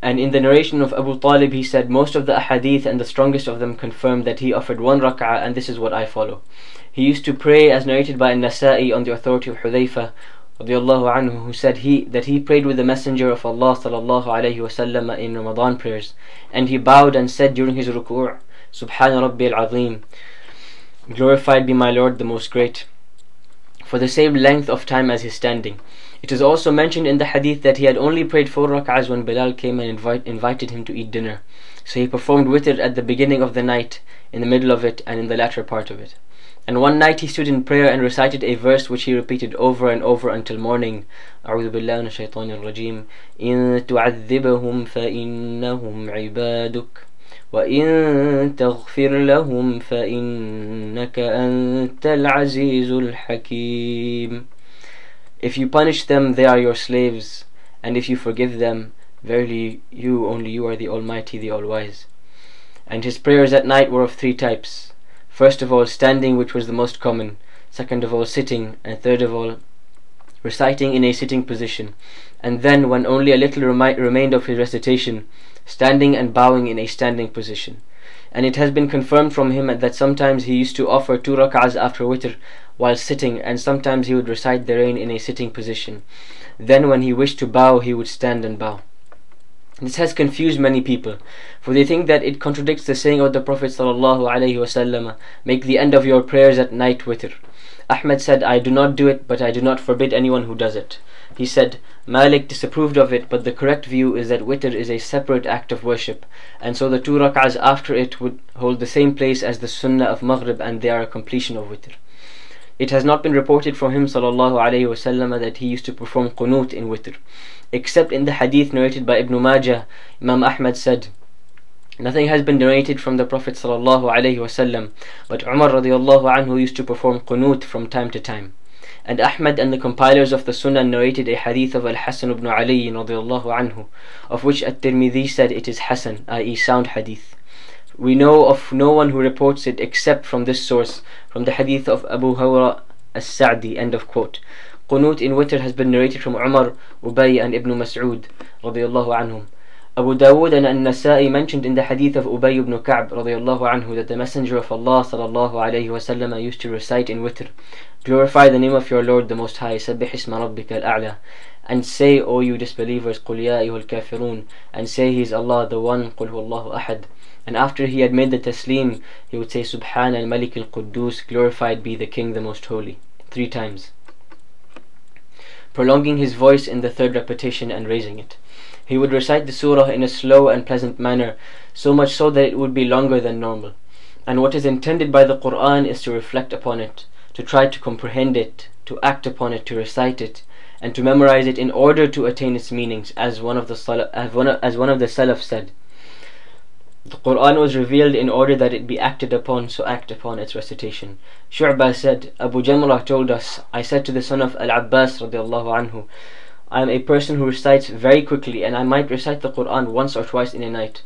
And in the narration of Abu Talib he said most of the ahadith and the strongest of them confirm that he offered one rak'ah and this is what I follow. He used to pray as narrated by An-Nasa'i on the authority of Hudayfa anhu, who said he that he prayed with the Messenger of Allah sallallahu in Ramadan prayers and he bowed and said during his ruku' Subhana Rabbi al-Azim Glorified be my Lord the Most Great for the same length of time as his standing. It is also mentioned in the hadith that he had only prayed four rak'ahs when Bilal came and invite, invited him to eat dinner. So he performed witr at the beginning of the night, in the middle of it, and in the latter part of it. And one night he stood in prayer and recited a verse which he repeated over and over until morning. أعوذ بالله من الشيطان الرجيم إن تعذبهم فإنهم عبادك وإن تغفر لهم فإنك أنت العزيز الحكيم If you punish them, they are your slaves, and if you forgive them, verily you, only you are the Almighty, the All-Wise. And his prayers at night were of three types. First of all, standing, which was the most common. Second of all, sitting. And third of all, reciting in a sitting position. And then, when only a little remi remained of his recitation, standing and bowing in a standing position. And it has been confirmed from him that sometimes he used to offer two rak'ahs after witr while sitting, and sometimes he would recite the rain in a sitting position. Then when he wished to bow, he would stand and bow. This has confused many people, for they think that it contradicts the saying of the Prophet ﷺ, make the end of your prayers at night witr. Ahmed said, I do not do it, but I do not forbid anyone who does it. He said, Malik disapproved of it, but the correct view is that witr is a separate act of worship, and so the two rak'ahs after it would hold the same place as the sunnah of Maghrib and they are a completion of witr. It has not been reported from him وسلم, that he used to perform qunut in witr. Except in the hadith narrated by Ibn Majah, Imam Ahmad said, Nothing has been narrated from the Prophet وسلم, but Umar radiallahu anhu used to perform qunut from time to time. And Ahmad and the compilers of the Sunnah narrated a hadith of Al-Hasan ibn Ali anhu, of which At-Tirmidhi said it is Hasan, i.e. sound hadith. We know of no one who reports it except from this source, from the hadith of Abu Hawra as-Sa'di, end of quote. Qunut in witr has been narrated from Umar, Ubay and Ibn Mas'ud radiallahu anhum. Abu Dawood and An-Nasa'i mentioned in the hadith of Ubay ibn Ka'b radiallahu anhu that the Messenger of Allah sallallahu alayhi wasallam used to recite in witr, Glorify the name of your Lord the Most High, Sabbih isma rabbika al-a'la, and say, O you disbelievers, قُلْ يَا أَيُّهَا الْكَافِرُونَ, and say He is Allah the One, قُلْ هُوَ اللَّهُ أَحَدٌ. And after he had made the taslim, he would say, Subhan al-Malik al-Quddus, glorified be the King the Most Holy, three times, prolonging his voice in the third repetition and raising it. He would recite the surah in a slow and pleasant manner, so much so that it would be longer than normal. And what is intended by the Quran is to reflect upon it, to try to comprehend it, to act upon it, to recite it, and to memorize it in order to attain its meanings, as one of the as one of, as one of the Salaf said. The Quran was revealed in order that it be acted upon, so act upon its recitation. Shu'bah said, Abu Jamrah told us, I said to the son of Al-Abbas radiallahu anhu, I am a person who recites very quickly and I might recite the Quran once or twice in a night.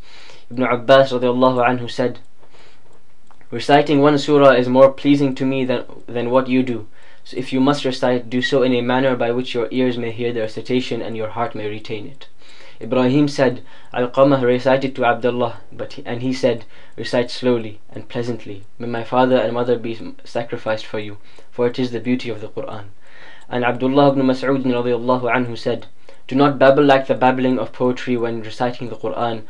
Ibn Abbas anhu said, Reciting one surah is more pleasing to me than, than what you do. So if you must recite, do so in a manner by which your ears may hear the recitation and your heart may retain it. Ibrahim said, Alqamah recited to Abdullah, but he, and he said, Recite slowly and pleasantly. May my father and mother be sacrificed for you, for it is the beauty of the Quran. And Abdullah ibn Mas'ud anhu said, Do not babble like the babbling of poetry when reciting the Quran,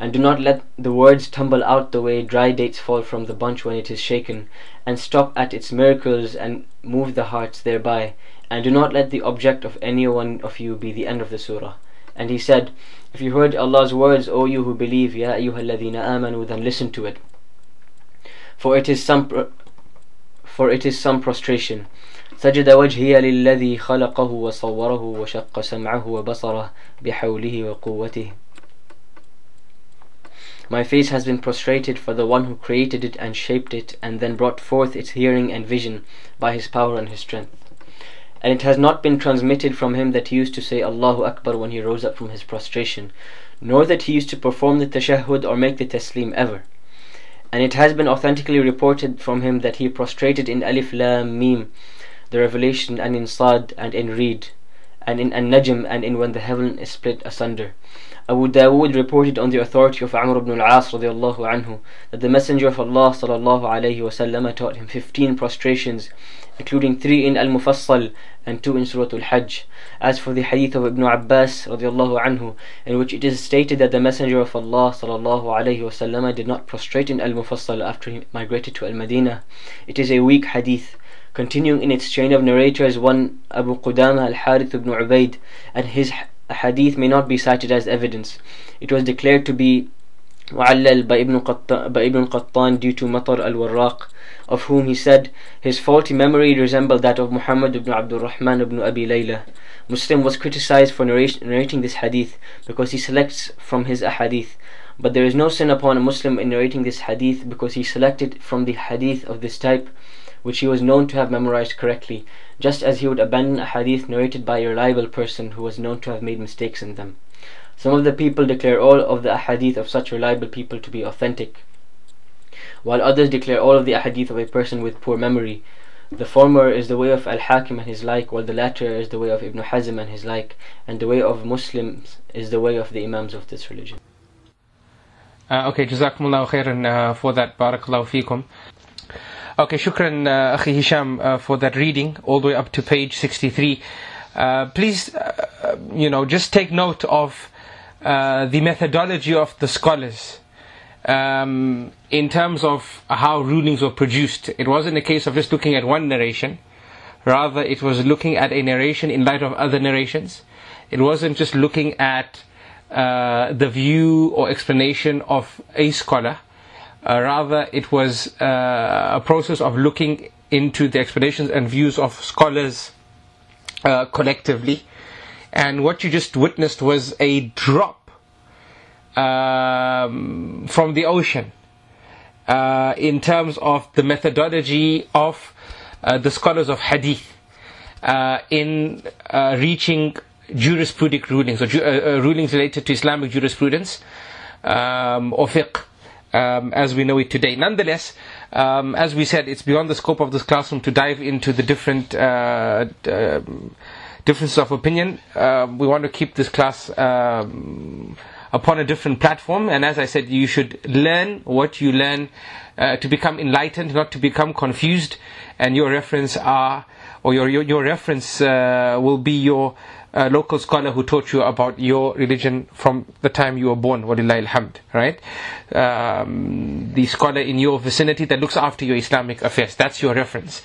and do not let the words tumble out the way dry dates fall from the bunch when it is shaken, and stop at its miracles and move the hearts thereby, and do not let the object of any one of you be the end of the surah. And he said, If you heard Allah's words, O you who believe, Ya ayyuhalladhina amanu, then listen to it. For it is some for it is some prostration. سجد وجهي للذي خلقه وصوره وشق سمعه وبصره بحوله وقوته my face has been prostrated for the one who created it and shaped it and then brought forth its hearing and vision by his power and his strength. And it has not been transmitted from him that he used to say Allahu Akbar when he rose up from his prostration, nor that he used to perform the tashahhud or make the taslim ever. And it has been authentically reported from him that he prostrated in Alif Lam Mim, the revelation, and in Sad, and in Reed, and in An-Najm, and in When the Heaven is Split Asunder. Abu Dawood reported on the authority of Amr ibn al-As anhu that the Messenger of Allah sallallahu alayhi wasallam taught him 15 prostrations including 3 in Al-Mufassal and 2 in Surah Al-Hajj. As for the hadith of Ibn Abbas radiallahu anhu in which it is stated that the Messenger of Allah sallallahu alayhi wasallam did not prostrate in Al-Mufassal after he migrated to Al-Madinah, it is a weak hadith Continuing in its chain of narrators, one Abu Qudama al-Harith ibn Ubaid and his hadith may not be cited as evidence. It was declared to be mu'allal by Ibn, Qattan, by Ibn Qattan due to Matar al-Warraq, of whom he said, his faulty memory resembled that of Muhammad ibn Abdul Rahman ibn Abi Layla. Muslim was criticized for narrating this hadith because he selects from his ahadith. But there is no sin upon a Muslim in narrating this hadith because he selected from the hadith of this type which he was known to have memorized correctly, just as he would abandon a hadith narrated by a reliable person who was known to have made mistakes in them. Some of the people declare all of the ahadith of such reliable people to be authentic, while others declare all of the ahadith of a person with poor memory. The former is the way of Al-Hakim and his like, while the latter is the way of Ibn Hazm and his like, and the way of Muslims is the way of the Imams of this religion. Uh, okay, Jazakumullah khairan uh, for that. Barakallahu feekum. Okay, shukran, uh, Akhi Hisham, uh, for that reading, all the way up to page 63. Uh, please, uh, you know, just take note of uh, the methodology of the scholars um, in terms of how rulings were produced. It wasn't a case of just looking at one narration, rather, it was looking at a narration in light of other narrations. It wasn't just looking at uh, the view or explanation of a scholar uh, rather, it was uh, a process of looking into the explanations and views of scholars uh, collectively. And what you just witnessed was a drop um, from the ocean uh, in terms of the methodology of uh, the scholars of hadith uh, in reaching jurisprudic rulings or ju- rulings related to Islamic jurisprudence um, or fiqh um, as we know it today. Nonetheless, um, as we said, it's beyond the scope of this classroom to dive into the different uh, uh, differences of opinion. Uh, we want to keep this class um, upon a different platform, and as I said, you should learn what you learn uh, to become enlightened, not to become confused. And your reference are, or your your, your reference uh, will be your a local scholar who taught you about your religion from the time you were born, walillahi alhamd, right? Um, the scholar in your vicinity that looks after your Islamic affairs, that's your reference.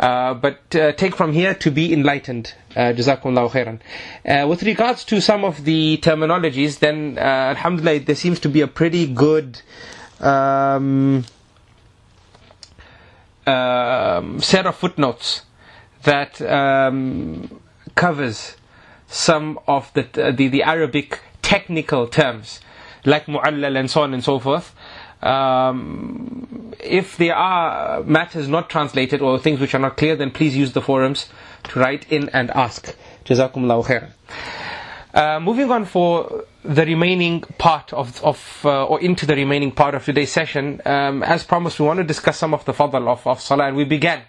Uh, but uh, take from here to be enlightened. Uh, khairan. Uh, with regards to some of the terminologies, then uh, Alhamdulillah, there seems to be a pretty good um, um, set of footnotes that um, covers some of the, the, the Arabic technical terms, like mu'allal and so on and so forth. Um, if there are matters not translated or things which are not clear, then please use the forums to write in and ask. Jazakumullahu khair. Uh, moving on for the remaining part of, of uh, or into the remaining part of today's session, um, as promised, we want to discuss some of the fadl of, of salah, and we began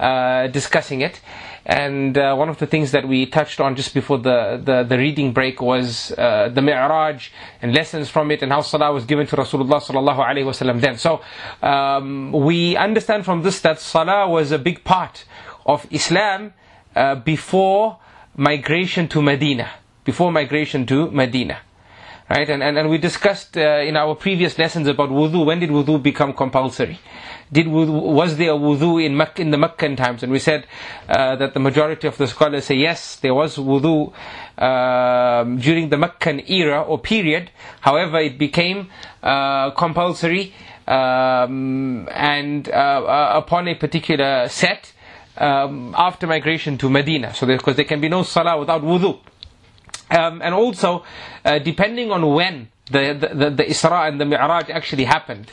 uh, discussing it. And uh, one of the things that we touched on just before the, the, the reading break was uh, the Mi'raj and lessons from it and how Salah was given to Rasulullah sallallahu alaihi wasallam then. So um, we understand from this that Salah was a big part of Islam uh, before migration to Medina. Before migration to Medina. Right? And, and, and we discussed uh, in our previous lessons about wudu. When did wudu become compulsory? did wudu, was there wudu in, in the Meccan times? And we said uh, that the majority of the scholars say yes, there was wudu um, during the Meccan era or period. However, it became uh, compulsory um, and uh, uh upon a particular set um, after migration to Medina. So because there can be no salah without wudu. Um, and also, uh, depending on when the, the, the Isra and the Mi'raj actually happened.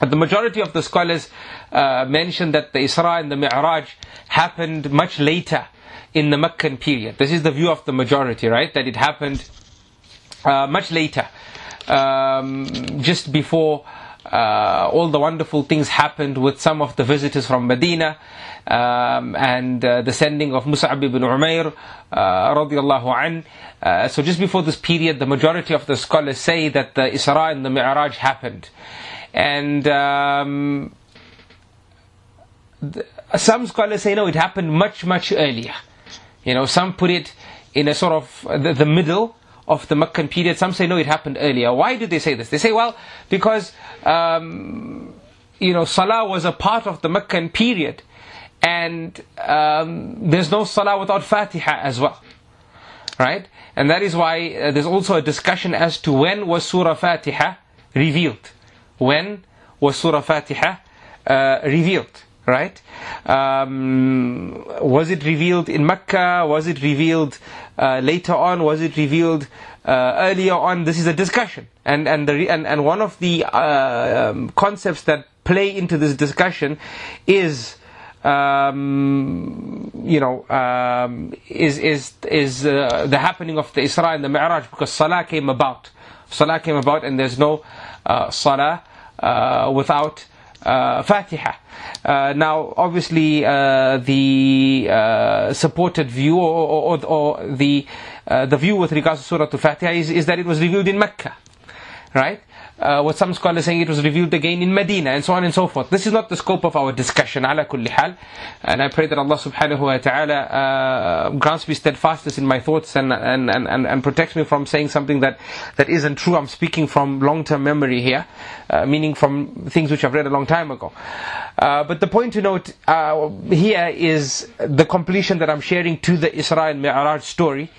The majority of the scholars uh, mention that the Isra and the Mi'raj happened much later in the Meccan period. This is the view of the majority, right? That it happened uh, much later, um, just before uh, all the wonderful things happened with some of the visitors from Medina um, and uh, the sending of Mus'ab ibn Umair uh, radiallahu an. Uh, so just before this period, the majority of the scholars say that the Isra and the Mi'raj happened and um, some scholars say no, it happened much much earlier. You know, some put it in a sort of the, the middle of the Meccan period. Some say no, it happened earlier. Why do they say this? They say well because um, you know Salah was a part of the Meccan period. and um, there's no salah without Fatiha as well. Right? And that is why uh, there's also a discussion as to when was Surah Fatiha revealed. When was Surah Fatiha uh, revealed? Right? Um, was it revealed in Mecca? Was it revealed uh, later on? Was it revealed uh, earlier on? This is a discussion, and and the and, and one of the uh, um, concepts that play into this discussion is. Um, you know, um, is is is uh, the happening of the Isra and the Mi'raj because Salah came about. Salah came about, and there's no uh, Salah uh, without uh, Fatiha. Uh, now, obviously, uh, the uh, supported view or, or, or the uh, the view with regards to Surah Al-Fatiha is, is that it was revealed in Mecca, right? Uh, what some scholars saying it was revealed again in Medina and so on and so forth. This is not the scope of our discussion, ala kulli hal. And I pray that Allah subhanahu wa ta'ala uh, grants me steadfastness in my thoughts and, and, and, and, and protects me from saying something that, that isn't true. I'm speaking from long-term memory here, uh, meaning from things which I've read a long time ago. Uh, but the point to note uh, here is the completion that I'm sharing to the Isra and Mi'raj story.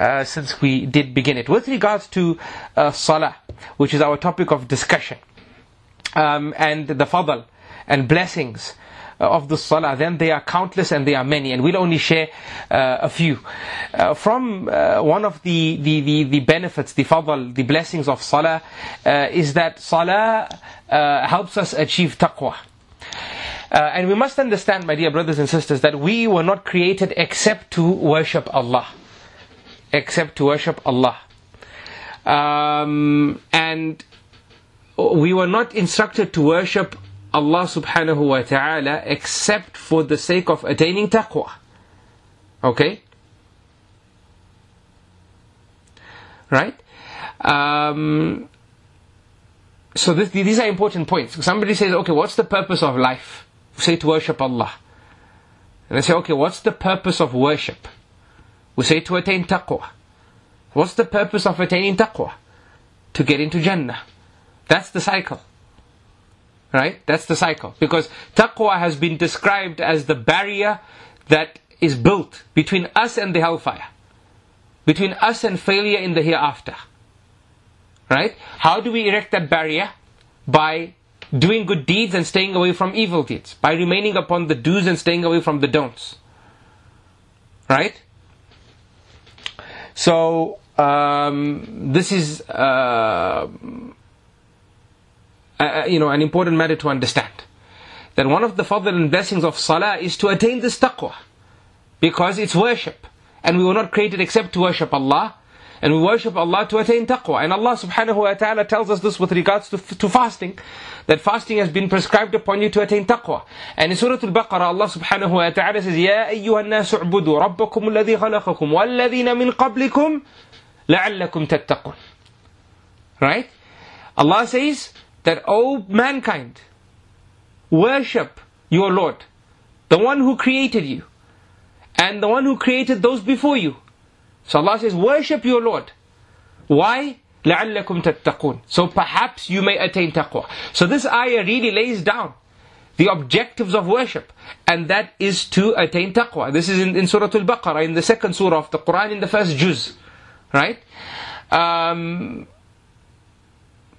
Uh, since we did begin it. With regards to uh, Salah, which is our topic of discussion, um, and the fadl and blessings of the Salah, then they are countless and they are many, and we'll only share uh, a few. Uh, from uh, one of the, the, the, the, benefits, the fadl, the blessings of Salah, is that Salah helps us achieve taqwa. Uh, and we must understand, my dear brothers and sisters, that we were not created except to worship Allah except to worship Allah. Um, and we were not instructed to worship Allah subhanahu wa ta'ala except for the sake of attaining taqwa. Okay? Right? Um, so this, these are important points. Somebody says, okay, what's the purpose of life? say to worship Allah. And I say, okay, what's the purpose of worship? We say to attain taqwa. What's the purpose of attaining taqwa? To get into Jannah. That's the cycle. Right? That's the cycle. Because taqwa has been described as the barrier that is built between us and the hellfire. Between us and failure in the hereafter. Right? How do we erect that barrier? By doing good deeds and staying away from evil deeds. By remaining upon the do's and staying away from the don'ts. Right? So um, this is uh, uh, you know an important matter to understand. That one of the fadl and blessings of salah is to attain this taqwa, because it's worship, and we were not created except to worship Allah. And we worship Allah to attain taqwa. And Allah subhanahu wa ta'ala tells us this with regards to, to fasting. That fasting has been prescribed upon you to attain taqwa. And in Surah Al-Baqarah, Allah subhanahu wa ta'ala says, يَا أَيُّهَا النَّاسُ اعْبُدُوا رَبَّكُمُ الَّذِي خَلَقَكُمْ وَالَّذِينَ مِنْ قَبْلِكُمْ لَعَلَّكُمْ تَتَّقُونَ Right? Allah says that, O mankind, worship your Lord, the one who created you, and the one who created those before you. So Allah says, worship your Lord. Why? لَعَلَّكُمْ تَتَّقُونَ So perhaps you may attain taqwa. So this ayah really lays down the objectives of worship. And that is to attain taqwa. This is in, in Surah Al-Baqarah, in the second surah of the Quran, in the first juz. Right? Um,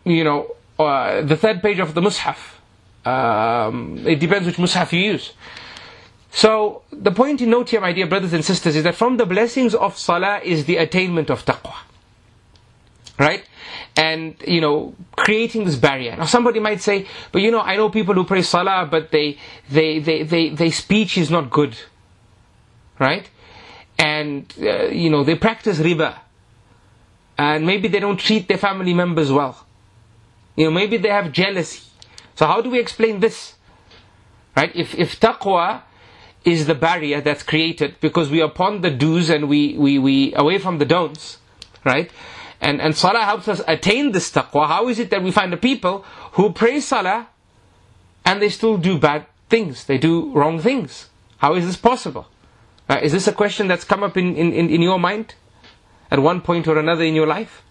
you know, uh, the third page of the Mus'haf. Um, it depends which Mus'haf you use. So, the point to note here, my dear brothers and sisters, is that from the blessings of Salah is the attainment of taqwa. Right? And, you know, creating this barrier. Now somebody might say, but you know, I know people who pray Salah, but they, they, they, they, their speech is not good. Right? And, uh, you know, they practice riba. And maybe they don't treat their family members well. You know, maybe they have jealousy. So how do we explain this? Right? If, if taqwa is the barrier that's created because we are upon the do's and we, we, we away from the don'ts, right? And, and salah helps us attain this taqwa. How is it that we find the people who pray salah and they still do bad things? They do wrong things. How is this possible? Uh, is this a question that's come up in, in, in your mind at one point or another in your life?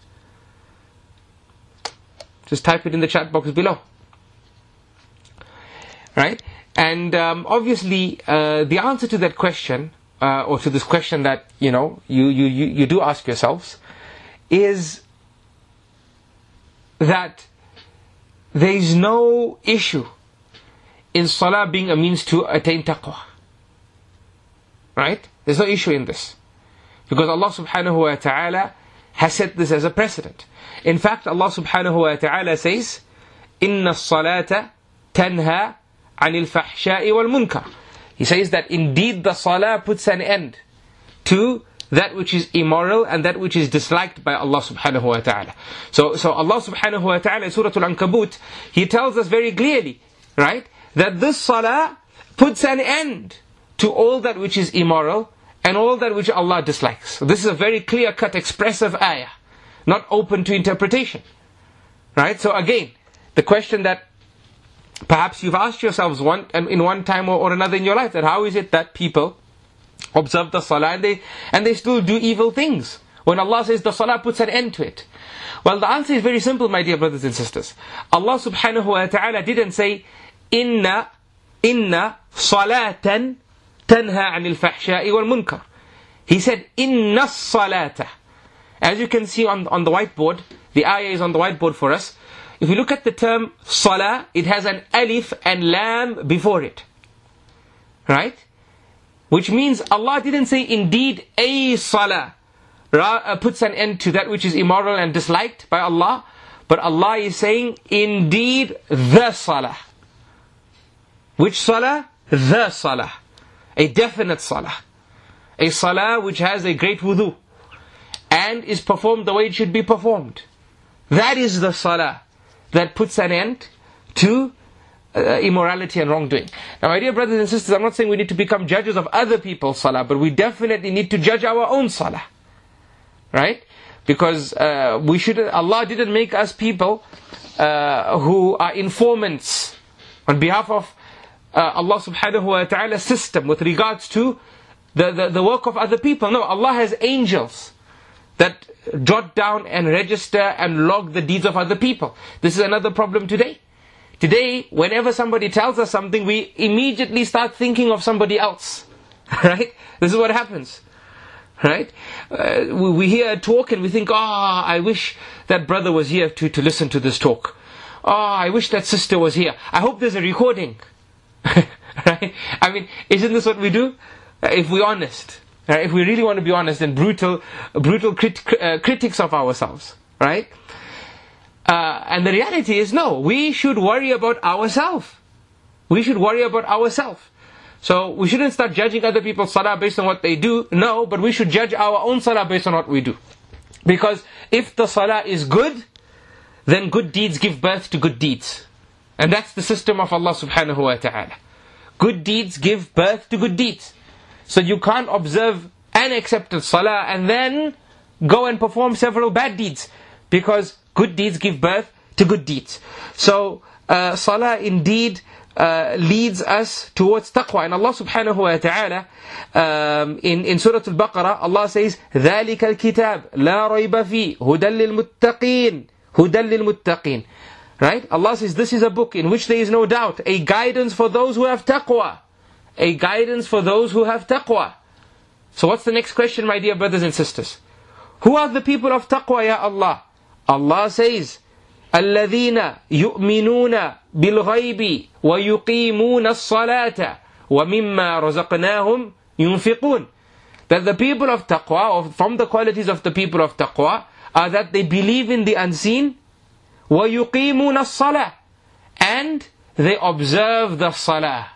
Just type it in the chat box below. Right? And um, obviously, uh, the answer to that question, uh, or to this question that you know you, you, you, you do ask yourselves, is that there is no issue in salah being a means to attain taqwa. Right? There's no issue in this. Because Allah subhanahu wa ta'ala has set this as a precedent. In fact, Allah subhanahu wa ta'ala says, إِنَّ الصَّلَاةَ تَنْهَى anil fahsha'i wal. He says that indeed the salah puts an end to that which is immoral and that which is disliked by Allah subhanahu wa ta'ala. So, so Allah subhanahu wa ta'ala in Surah Al-Ankabut, He tells us very clearly, right, that this salah puts an end to all that which is immoral and all that which Allah dislikes. So this is a very clear-cut, expressive ayah, not open to interpretation. Right? So again, the question that perhaps you've asked yourselves one um, in one time or, or another in your life that how is it that people observe the salah and they, and they still do evil things. When Allah says the salah puts an end to it. Well, the answer is very simple, my dear brothers and sisters. Allah subhanahu wa ta'ala didn't say, Inna, inna salatan tanha anil fahsha'i wal munkar. He said, Inna salata. As you can see on, on the whiteboard, the ayah is on the whiteboard for us. If you look at the term salah, it has an alif and lam before it. Right? Which means Allah didn't say indeed a salah uh, puts an end to that which is immoral and disliked by Allah. But Allah is saying indeed the salah. Which salah? The salah. A definite salah. A salah which has a great wudu. And is performed the way it should be performed. That is the salah that puts an end to uh, immorality and wrongdoing. Now, my dear brothers and sisters, I'm not saying we need to become judges of other people's salah, but we definitely need to judge our own salah. Right? Because uh, we should, Allah didn't make us people uh, who are informants on behalf of uh, Allah subhanahu wa ta'ala's system with regards to the, the, the work of other people. No, Allah has angels that jot down and register and log the deeds of other people. This is another problem today. Today, whenever somebody tells us something, we immediately start thinking of somebody else. Right? This is what happens. Right? Uh, we, we, hear a talk and we think, ah, oh, I wish that brother was here to, to listen to this talk. Oh, I wish that sister was here. I hope there's a recording. right? I mean, isn't this what we do? Uh, if we're honest. Right? If we really want to be honest and brutal, brutal crit- uh, critics of ourselves. Right? Uh, and the reality is, no, we should worry about ourselves. We should worry about ourselves. So we shouldn't start judging other people's salah based on what they do. No, but we should judge our own salah based on what we do. Because if the salah is good, then good deeds give birth to good deeds. And that's the system of Allah subhanahu wa ta'ala. Good deeds give birth to good deeds. So you can't observe an accepted salah and then go and perform several bad deeds. Because good deeds give birth to good deeds. So, uh, salah indeed uh, leads us towards taqwa. And Allah subhanahu wa ta'ala, um, in, in Surah Al-Baqarah, Allah says, ذَلِكَ الْكِتَابِ لَا رَيْبَ فِيهِ هُدًى لِلْمُتَّقِينَ هُدًى لِلْمُتَّقِينَ Right? Allah says, this is a book in which there is no doubt, a guidance for those who have taqwa. a guidance for those who have taqwa. So what's the next question, my dear brothers and sisters? Who are the people of taqwa, ya Allah? Allah says, الَّذِينَ يُؤْمِنُونَ بِالْغَيْبِ وَيُقِيمُونَ الصَّلَاةَ وَمِمَّا رَزَقْنَاهُمْ يُنْفِقُونَ That the people of taqwa, or from the qualities of the people of taqwa, are that they believe in the unseen, وَيُقِيمُونَ الصَّلَاةَ And they observe the salah.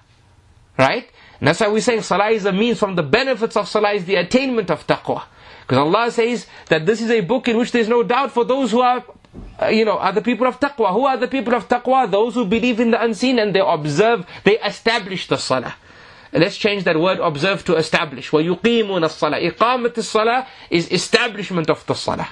Right? And that's why we say salah is a means from the benefits of salah is the attainment of taqwa. Because Allah says that this is a book in which there is no doubt for those who are, uh, you know, are the people of taqwa. Who are the people of taqwa? Those who believe in the unseen and they observe, they establish the salah. Let's change that word observe to establish. وَيُقِيمُونَ الصَّلَاةِ إِقَامَةِ الصَّلَاةِ is establishment of the salah.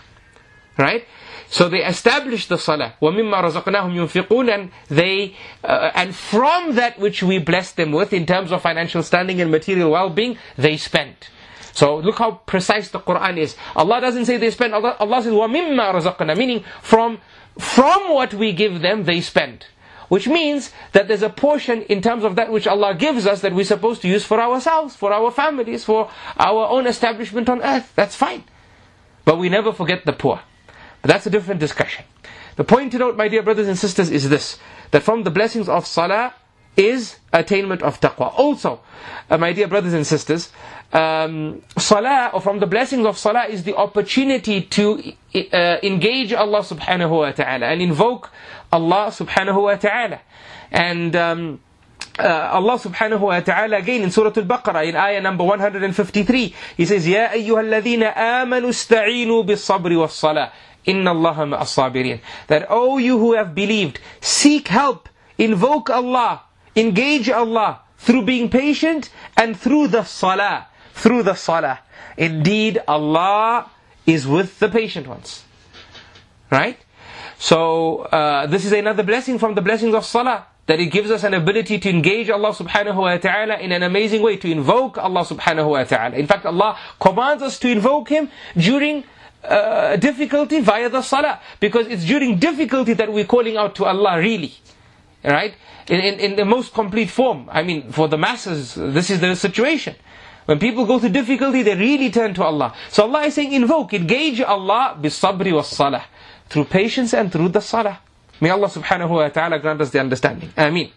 Right? So they established the salah. وَمِمَّا رَزَقْنَاهُمْ يُنْفِقُونَ And they, uh, and from that which we blessed them with in terms of financial standing and material well-being, they spent. So look how precise the Quran is. Allah doesn't say they spend, Allah, Allah says, وَمِمَّا رَزَقْنَا Meaning, from, from what we give them, they spend. Which means that there's a portion in terms of that which Allah gives us that we're supposed to use for ourselves, for our families, for our own establishment on earth. That's fine. But we never forget the poor. But that's a different discussion. The point to note, my dear brothers and sisters, is this that from the blessings of salah is attainment of taqwa. Also, uh, my dear brothers and sisters, um, salah, or from the blessings of salah, is the opportunity to uh, engage Allah subhanahu wa ta'ala and invoke Allah subhanahu wa ta'ala. And um, uh, Allah subhanahu wa ta'ala again in Surah Al-Baqarah in ayah number 153, He says, يَا أَيُّهَا الَّذِينَ آمَنُوا اسْتَعِينُوا بِالصَّبْرِ وَالصَّلَاةِ Inna Allaha as-sabirin. That, oh you who have believed, seek help, invoke Allah, engage Allah through being patient and through the salah. Through the salah. Indeed, Allah is with the patient ones. Right? So, uh, this is another blessing from the blessings of salah. That it gives us an ability to engage Allah subhanahu wa ta'ala in an amazing way, to invoke Allah subhanahu wa ta'ala. In fact, Allah commands us to invoke Him during uh, difficulty via the salah. Because it's during difficulty that we're calling out to Allah really. Right? In, in, in the most complete form. I mean, for the masses, this is the situation. When people go through difficulty, they really turn to Allah. So Allah is saying, invoke, engage Allah sabri was salah. Through patience and through the salah. May Allah subhanahu wa ta'ala grant us the understanding. Ameen.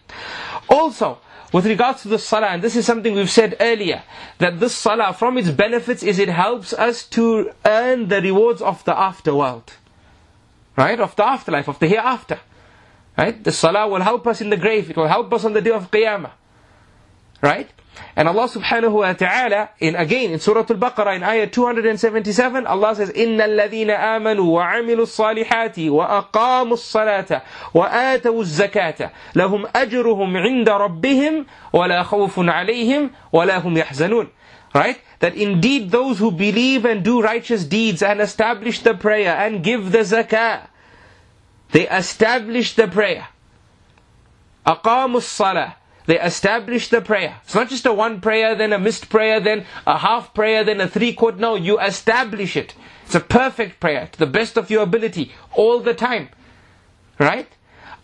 Also, with regards to the salah, and this is something we've said earlier, that this salah, from its benefits, is it helps us to earn the rewards of the afterworld. Right? Of the afterlife, of the hereafter. Right? The salah will help us in the grave, it will help us on the day of Qiyamah. Right? And Allah subhanahu wa ta'ala, in again in Surah Al-Baqarah in ayah 277, Allah says, إِنَّ الَّذِينَ آمَنُوا وَعَمِلُوا الصَّالِحَاتِ وَأَقَامُوا الصَّلَاةَ وَآتَوُوا الزَّكَاةَ لَهُمْ أَجْرُهُمْ عِنْدَ رَبِّهِمْ وَلَا خَوْفٌ عَلَيْهِمْ وَلَا هُمْ يَحْزَنُونَ Right? That indeed those who believe and do righteous deeds and establish the prayer and give the zakah, they establish the prayer. أقاموا الصلاة they establish the prayer. It's not just a one prayer, then a missed prayer, then a half prayer, then a three quarter. No, you establish it. It's a perfect prayer to the best of your ability all the time. Right?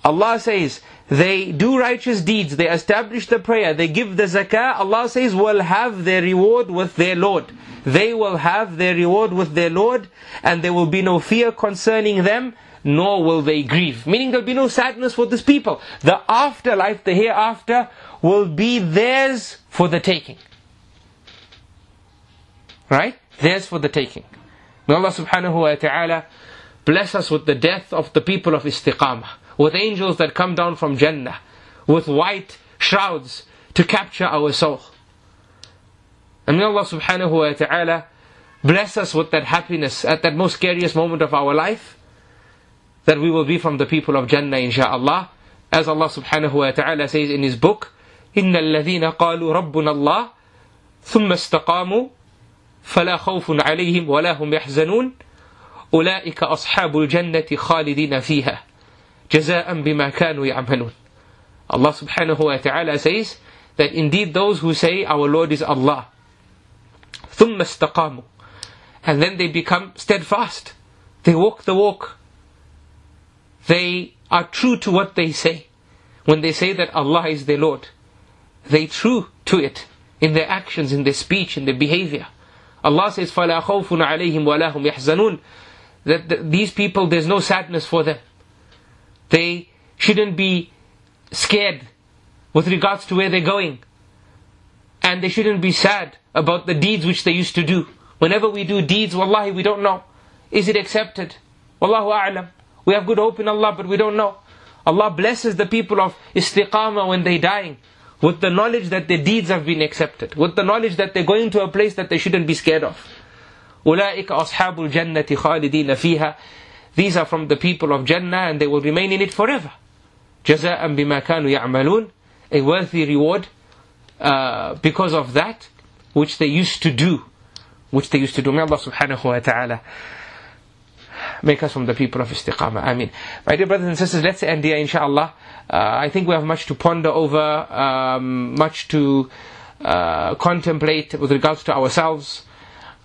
Allah says, they do righteous deeds, they establish the prayer, they give the zakah, Allah says, will have their reward with their Lord. They will have their reward with their Lord, and there will be no fear concerning them, nor will they grieve. Meaning there'll be no sadness for this people. The afterlife, the hereafter, will be theirs for the taking. Right? Theirs for the taking. May Allah subhanahu wa ta'ala bless us with the death of the people of istiqamah, with angels that come down from Jannah, with white shrouds to capture our soul. And may Allah subhanahu wa ta'ala bless us with that happiness at that most scariest moment of our life that we will be from the people of Jannah insha'Allah. As Allah subhanahu wa ta'ala says in His book, إِنَّ الَّذِينَ قَالُوا رَبُّنَا اللَّهِ ثُمَّ اسْتَقَامُوا فَلَا خَوْفٌ عَلَيْهِمْ وَلَا هُمْ يَحْزَنُونَ أُولَئِكَ أَصْحَابُ الْجَنَّةِ خَالِدِينَ فِيهَا جَزَاءً بِمَا كَانُوا يَعْمَلُونَ Allah subhanahu wa ta'ala says that indeed those who say our Lord is Allah, ثُمَّ اسْتَقَامُوا And then they become steadfast. They walk the walk. they are true to what they say. When they say that Allah is their Lord, they true to it in their actions, in their speech, in their behavior. Allah says, فَلَا خَوْفٌ عَلَيْهِمْ وَلَا هُمْ يَحْزَنُونَ That these people, there's no sadness for them. They shouldn't be scared with regards to where they're going. And they shouldn't be sad about the deeds which they used to do. Whenever we do deeds, wallahi, we don't know. Is it accepted? Wallahu a'lam. We have good hope in Allah, but we don't know. Allah blesses the people of istiqamah when they're dying with the knowledge that their deeds have been accepted, with the knowledge that they're going to a place that they shouldn't be scared of. أولئك أصحاب الجنة خالدين فيها These are from the people of Jannah and they will remain in it forever. جزاء بما كانوا يعملون A worthy reward uh, because of that which they used to do. Which they used to do. May Allah subhanahu wa ta'ala make us from the people of istiqamah. I mean, my dear brothers and sisters, let's end here, inshallah. Uh, I think we have much to ponder over, um, much to uh, contemplate with regards to ourselves,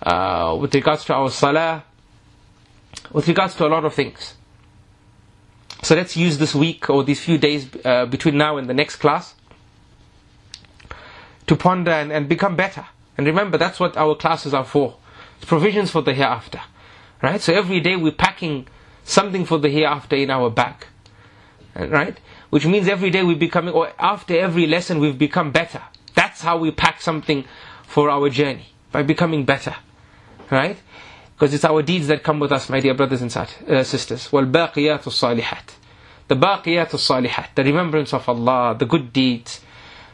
uh, with regards to our salah, with regards to a lot of things. So let's use this week or these few days uh, between now and the next class to ponder and, and become better. And remember, that's what our classes are for. It's provisions for the hereafter. Right? So every day we're packing something for the hereafter in our bag. Right? Which means every day we're becoming, or after every lesson we've become better. That's how we pack something for our journey. By becoming better. Right? Because it's our deeds that come with us, my dear brothers and uh, sisters. وَالْبَاقِيَاتُ الصَّالِحَاتِ The baqiyat salihat the remembrance of Allah, the good deeds,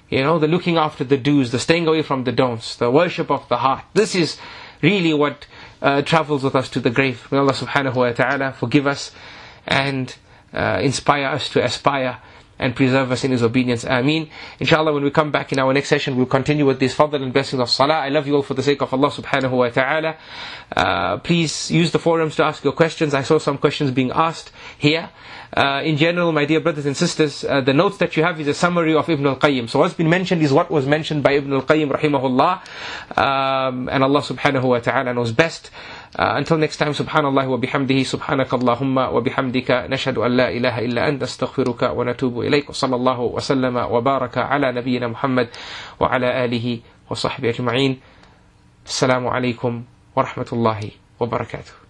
you know, the looking after the do's, the staying away from the don'ts, the worship of the heart. This is really what uh, travels with us to the grave. May Allah subhanahu wa ta'ala forgive us and uh, inspire us to aspire and preserve us in His obedience. Ameen. Inshallah, when we come back in our next session, we'll continue with these fadl and blessings of salah. I love you all for the sake of Allah subhanahu wa ta'ala. Uh, please use the forums to ask your questions. I saw some questions being asked here. Uh, in general, my dear brothers and sisters, uh, the notes that you have is a summary of Ibn al-Qayyim. So what's been mentioned is what was mentioned by Ibn al-Qayyim rahimahullah. Um, and Allah subhanahu wa ta'ala knows best. Uh, until next time, subhanallah wa bihamdihi, subhanak Allahumma wa bihamdika, nashhadu an la ilaha illa anta astaghfiruka wa natubu ilayk. Sallallahu wa sallama wa baraka ala nabiyyina Muhammad wa ala alihi wa sahbihi ajma'in. Assalamu alaikum wa rahmatullahi wa barakatuh.